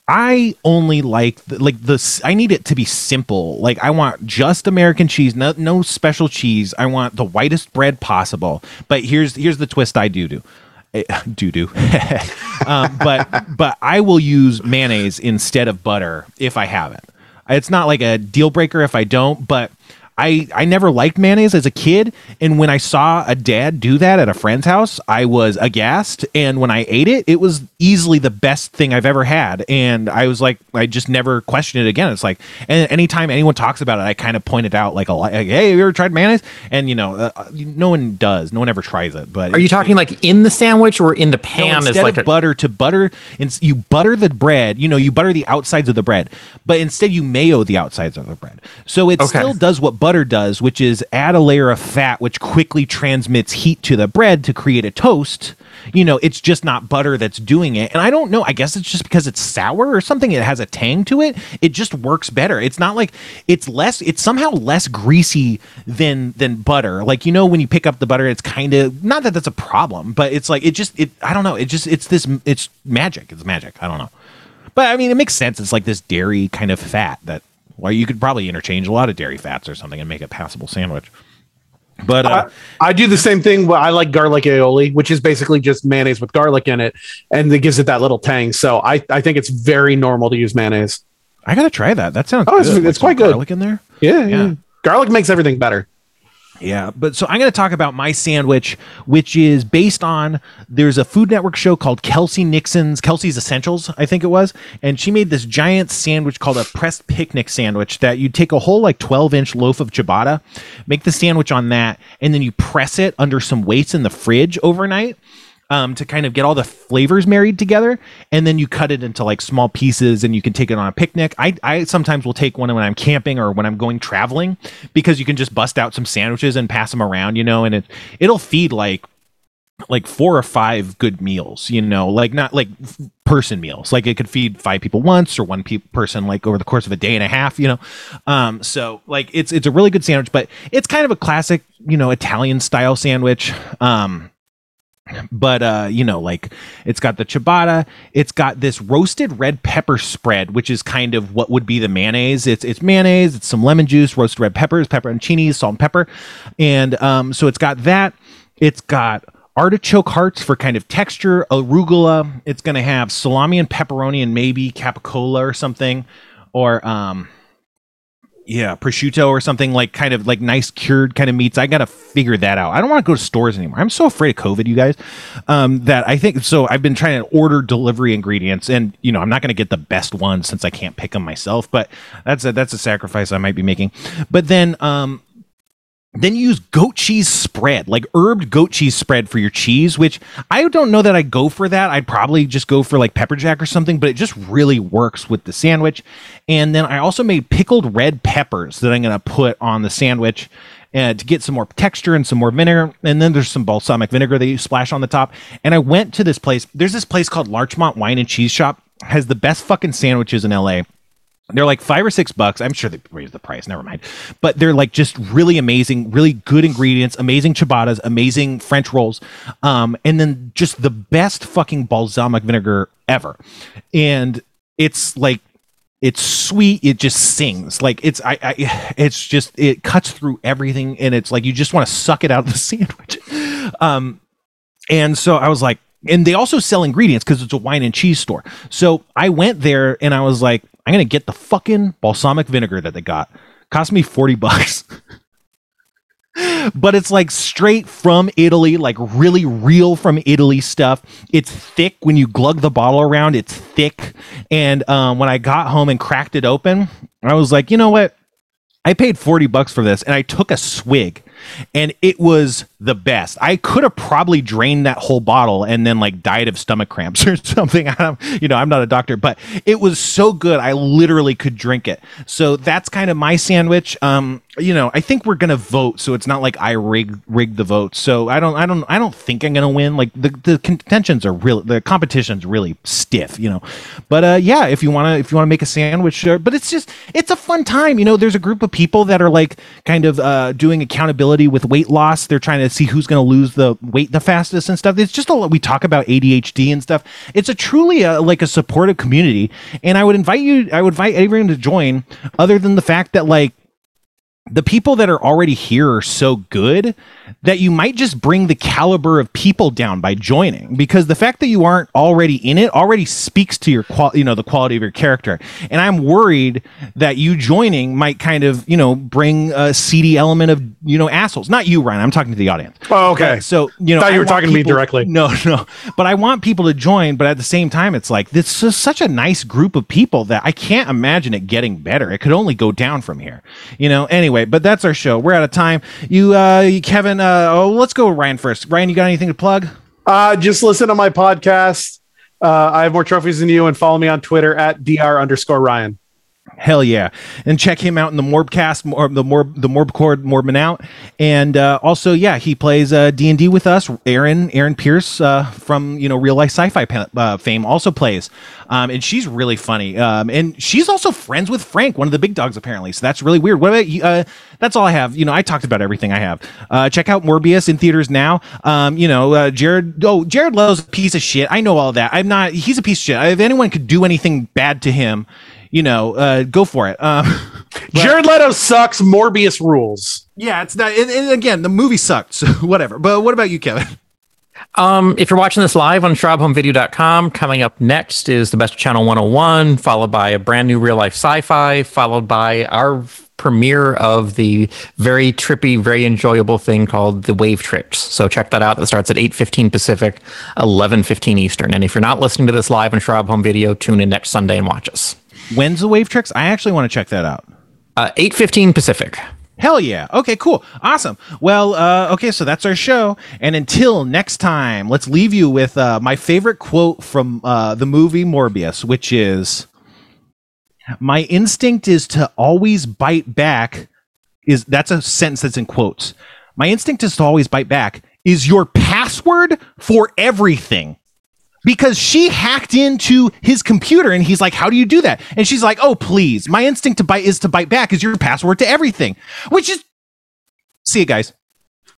I only like like the I need it to be simple. Like I want just American cheese, no no special cheese. I want the whitest bread possible. But here's here's the twist I do do. *laughs* Do do, *laughs* um, but but I will use mayonnaise instead of butter if I have it. It's not like a deal breaker if I don't, but I, I never liked mayonnaise as a kid. And when I saw a dad do that at a friend's house, I was aghast. And when I ate it, it was easily the best thing I've ever had. And I was like, I just never questioned it again. It's like, and anytime anyone talks about it, I kind of pointed out like a like, hey, have you ever tried mayonnaise? And you know, uh, no one does. No one ever tries it. But are you talking like in the sandwich or in the pan? No, instead like of a- butter to butter, and you butter the bread. You know, you butter the outsides of the bread, but instead you mayo the outsides of the bread. So it Okay. still does what butter does, which is add a layer of fat, which quickly transmits heat to the bread to create a toast. You know, it's just not butter that's doing it. And I don't know. I guess it's just because it's sour or something. It has a tang to it. It just works better. It's not like it's less. It's somehow less greasy than than butter. Like you know, when you pick up the butter, it's kind of not that that's a problem, but it's like it just it. I don't know. It just it's this. It's magic. It's magic. I don't know. But I mean, it makes sense. It's like this dairy kind of fat that, well, you could probably interchange a lot of dairy fats or something and make a passable sandwich. But uh, I, I do the same thing. I like garlic aioli, which is basically just mayonnaise with garlic in it, and it gives it that little tang. So I, I think it's very normal to use mayonnaise. I gotta try that. That sounds. Oh, it's- good. it's quite good. Garlic in there. Yeah, Yeah. yeah. Garlic makes everything better. Yeah, but so I'm going to talk about my sandwich, which is based on there's a Food Network show called Kelsey Nixon's Kelsey's Essentials, I think it was, and she made this giant sandwich called a pressed picnic sandwich that you take a whole like 12 inch loaf of ciabatta, make the sandwich on that, and then you press it under some weights in the fridge overnight. Um, to kind of get all the flavors married together, and then you cut it into like small pieces, and you can take it on a picnic. I, I sometimes will take one when I'm camping or when I'm going traveling because you can just bust out some sandwiches and pass them around, you know, and it it'll feed like like four or five good meals, you know, like not like person meals. Like it could feed five people once or one pe- person like over the course of a day and a half, you know. Um so like it's it's a really good sandwich, but it's kind of a classic, you know, Italian style sandwich. Um but uh you know like it's got the ciabatta it's got this roasted red pepper spread which is kind of what would be the mayonnaise. It's it's mayonnaise it's some lemon juice roasted red peppers pepperoncini salt and pepper. And um so it's got that. It's got artichoke hearts for kind of texture arugula. It's going to have salami and pepperoni and maybe capicola or something. Or um yeah, prosciutto or something like kind of like nice cured kind of meats. I got to figure that out. I don't want to go to stores anymore. I'm so afraid of COVID, you guys, um, that I think so. I've been trying to order delivery ingredients, and you know, I'm not going to get the best ones since I can't pick them myself. But that's a that's a sacrifice I might be making. But then, um, then you use goat cheese spread, like herbed goat cheese spread for your cheese, which I don't know that I go for that. I'd probably just go for like pepper jack or something, but it just really works with the sandwich. And then I also made pickled red peppers that I'm going to put on the sandwich uh, to get some more texture and some more vinegar. And then there's some balsamic vinegar that you splash on the top. And I went to this place. There's this place called Larchmont Wine and Cheese Shop. Has the best fucking sandwiches in LA. They're like five or six bucks. I'm sure they raised the price. Never mind. But they're like just really amazing, really good ingredients, amazing ciabattas, amazing French rolls, um, and then just the best fucking balsamic vinegar ever. And it's like it's sweet. It just sings like it's I, I *sighs* it's just it cuts through everything, and it's like you just want to suck it out of the *laughs* sandwich. Um, and so I was like, and they also sell ingredients because it's a wine and cheese store. So I went there and I was like, I'm gonna get the fucking balsamic vinegar that they got Cost me 40 bucks. *laughs* but it's like straight from Italy, like really real from Italy stuff. It's thick when you glug the bottle around, it's thick. And um, when I got home and cracked it open, I was like, you know what? I paid 40 bucks for this and I took a swig and it was the best. I could have probably drained that whole bottle and then like died of stomach cramps *laughs* or something. I don't, you know, I'm not a doctor, but it was so good. I literally could drink it. So that's kind of my sandwich. Um, you know, I think we're gonna vote, so it's not like I rig rig the vote. So I don't, I don't, I don't think I'm gonna win. Like the the contentions are really, the competition's really stiff, you know. But uh, yeah, if you wanna, if you wanna make a sandwich, uh, but it's just, it's a fun time. You know, there's a group of people that are like kind of uh, doing accountability with weight loss. They're trying to see who's gonna lose the weight the fastest and stuff. It's just a lot. We talk about ADHD and stuff. It's a truly a, like a supportive community, and I would invite you. I would invite everyone to join. Other than the fact that like the people that are already here are so good that you might just bring the caliber of people down by joining because the fact that you aren't already in it already speaks to your qual you know the quality of your character. And i'm worried that you joining might kind of you know bring a seedy element of you know assholes. Not you ryan i'm talking to the audience. Oh, okay. But, so you know Thought you were talking to me directly. *laughs* no no. But i want people to join but at the same time it's like this is such a nice group of people that i can't imagine it getting better. It could only go down from here you know? Anyway but that's our show we're out of time you uh kevin uh oh let's go with ryan first ryan you got anything to plug Uh, just listen to my podcast. Uh, I have more trophies than you, and follow me on Twitter at dr underscore Ryan. Hell yeah! And check him out in the Morbcast, or the Morb, the Morbcord Morbman out, and uh, also yeah, he plays uh, D and D with us. Aaron Aaron Pierce uh, from you know real life sci-fi pa- uh, fame also plays, um, and she's really funny. Um, and she's also friends with Frank, one of the big dogs apparently. So that's really weird. What about you? Uh, that's all I have. You know, I talked about everything I have. Uh, check out Morbius in theaters now. Um, you know, Jared. Oh, Jared Leto's a piece of shit. I know all that. I'm not. He's a piece of shit. If anyone could do anything bad to him, you know, uh, go for it. Um, *laughs* Jared Leto sucks. Morbius rules. yeah, it's not. And, and again, the movie sucked. So *laughs* whatever. But what about you, Kevin? Um, if you're watching this live on ShrubHomeVideo.com, coming up next is the Best Channel 101, followed by a brand new real life sci-fi, followed by our premiere of the very trippy, very enjoyable thing called the Wave Tricks. So check that out. That starts at 8:15 Pacific, 11:15 Eastern. And if you're not listening to this live on Shrub Home Video, tune in next Sunday and watch us. When's the Wave Tricks? I actually want to check that out. Uh, 8:15 Pacific. Hell yeah. Okay, cool. Awesome. Well, uh, okay, so that's our show. And until next time, let's leave you with uh, my favorite quote from uh, the movie Morbius, which is My instinct is to always bite back. Is that's a sentence that's in quotes. My instinct is to always bite back is your password for everything. Because she hacked into his computer and he's like, How do you do that? And she's like, Oh, please. My instinct to bite is to bite back is your password to everything. Which is see you guys.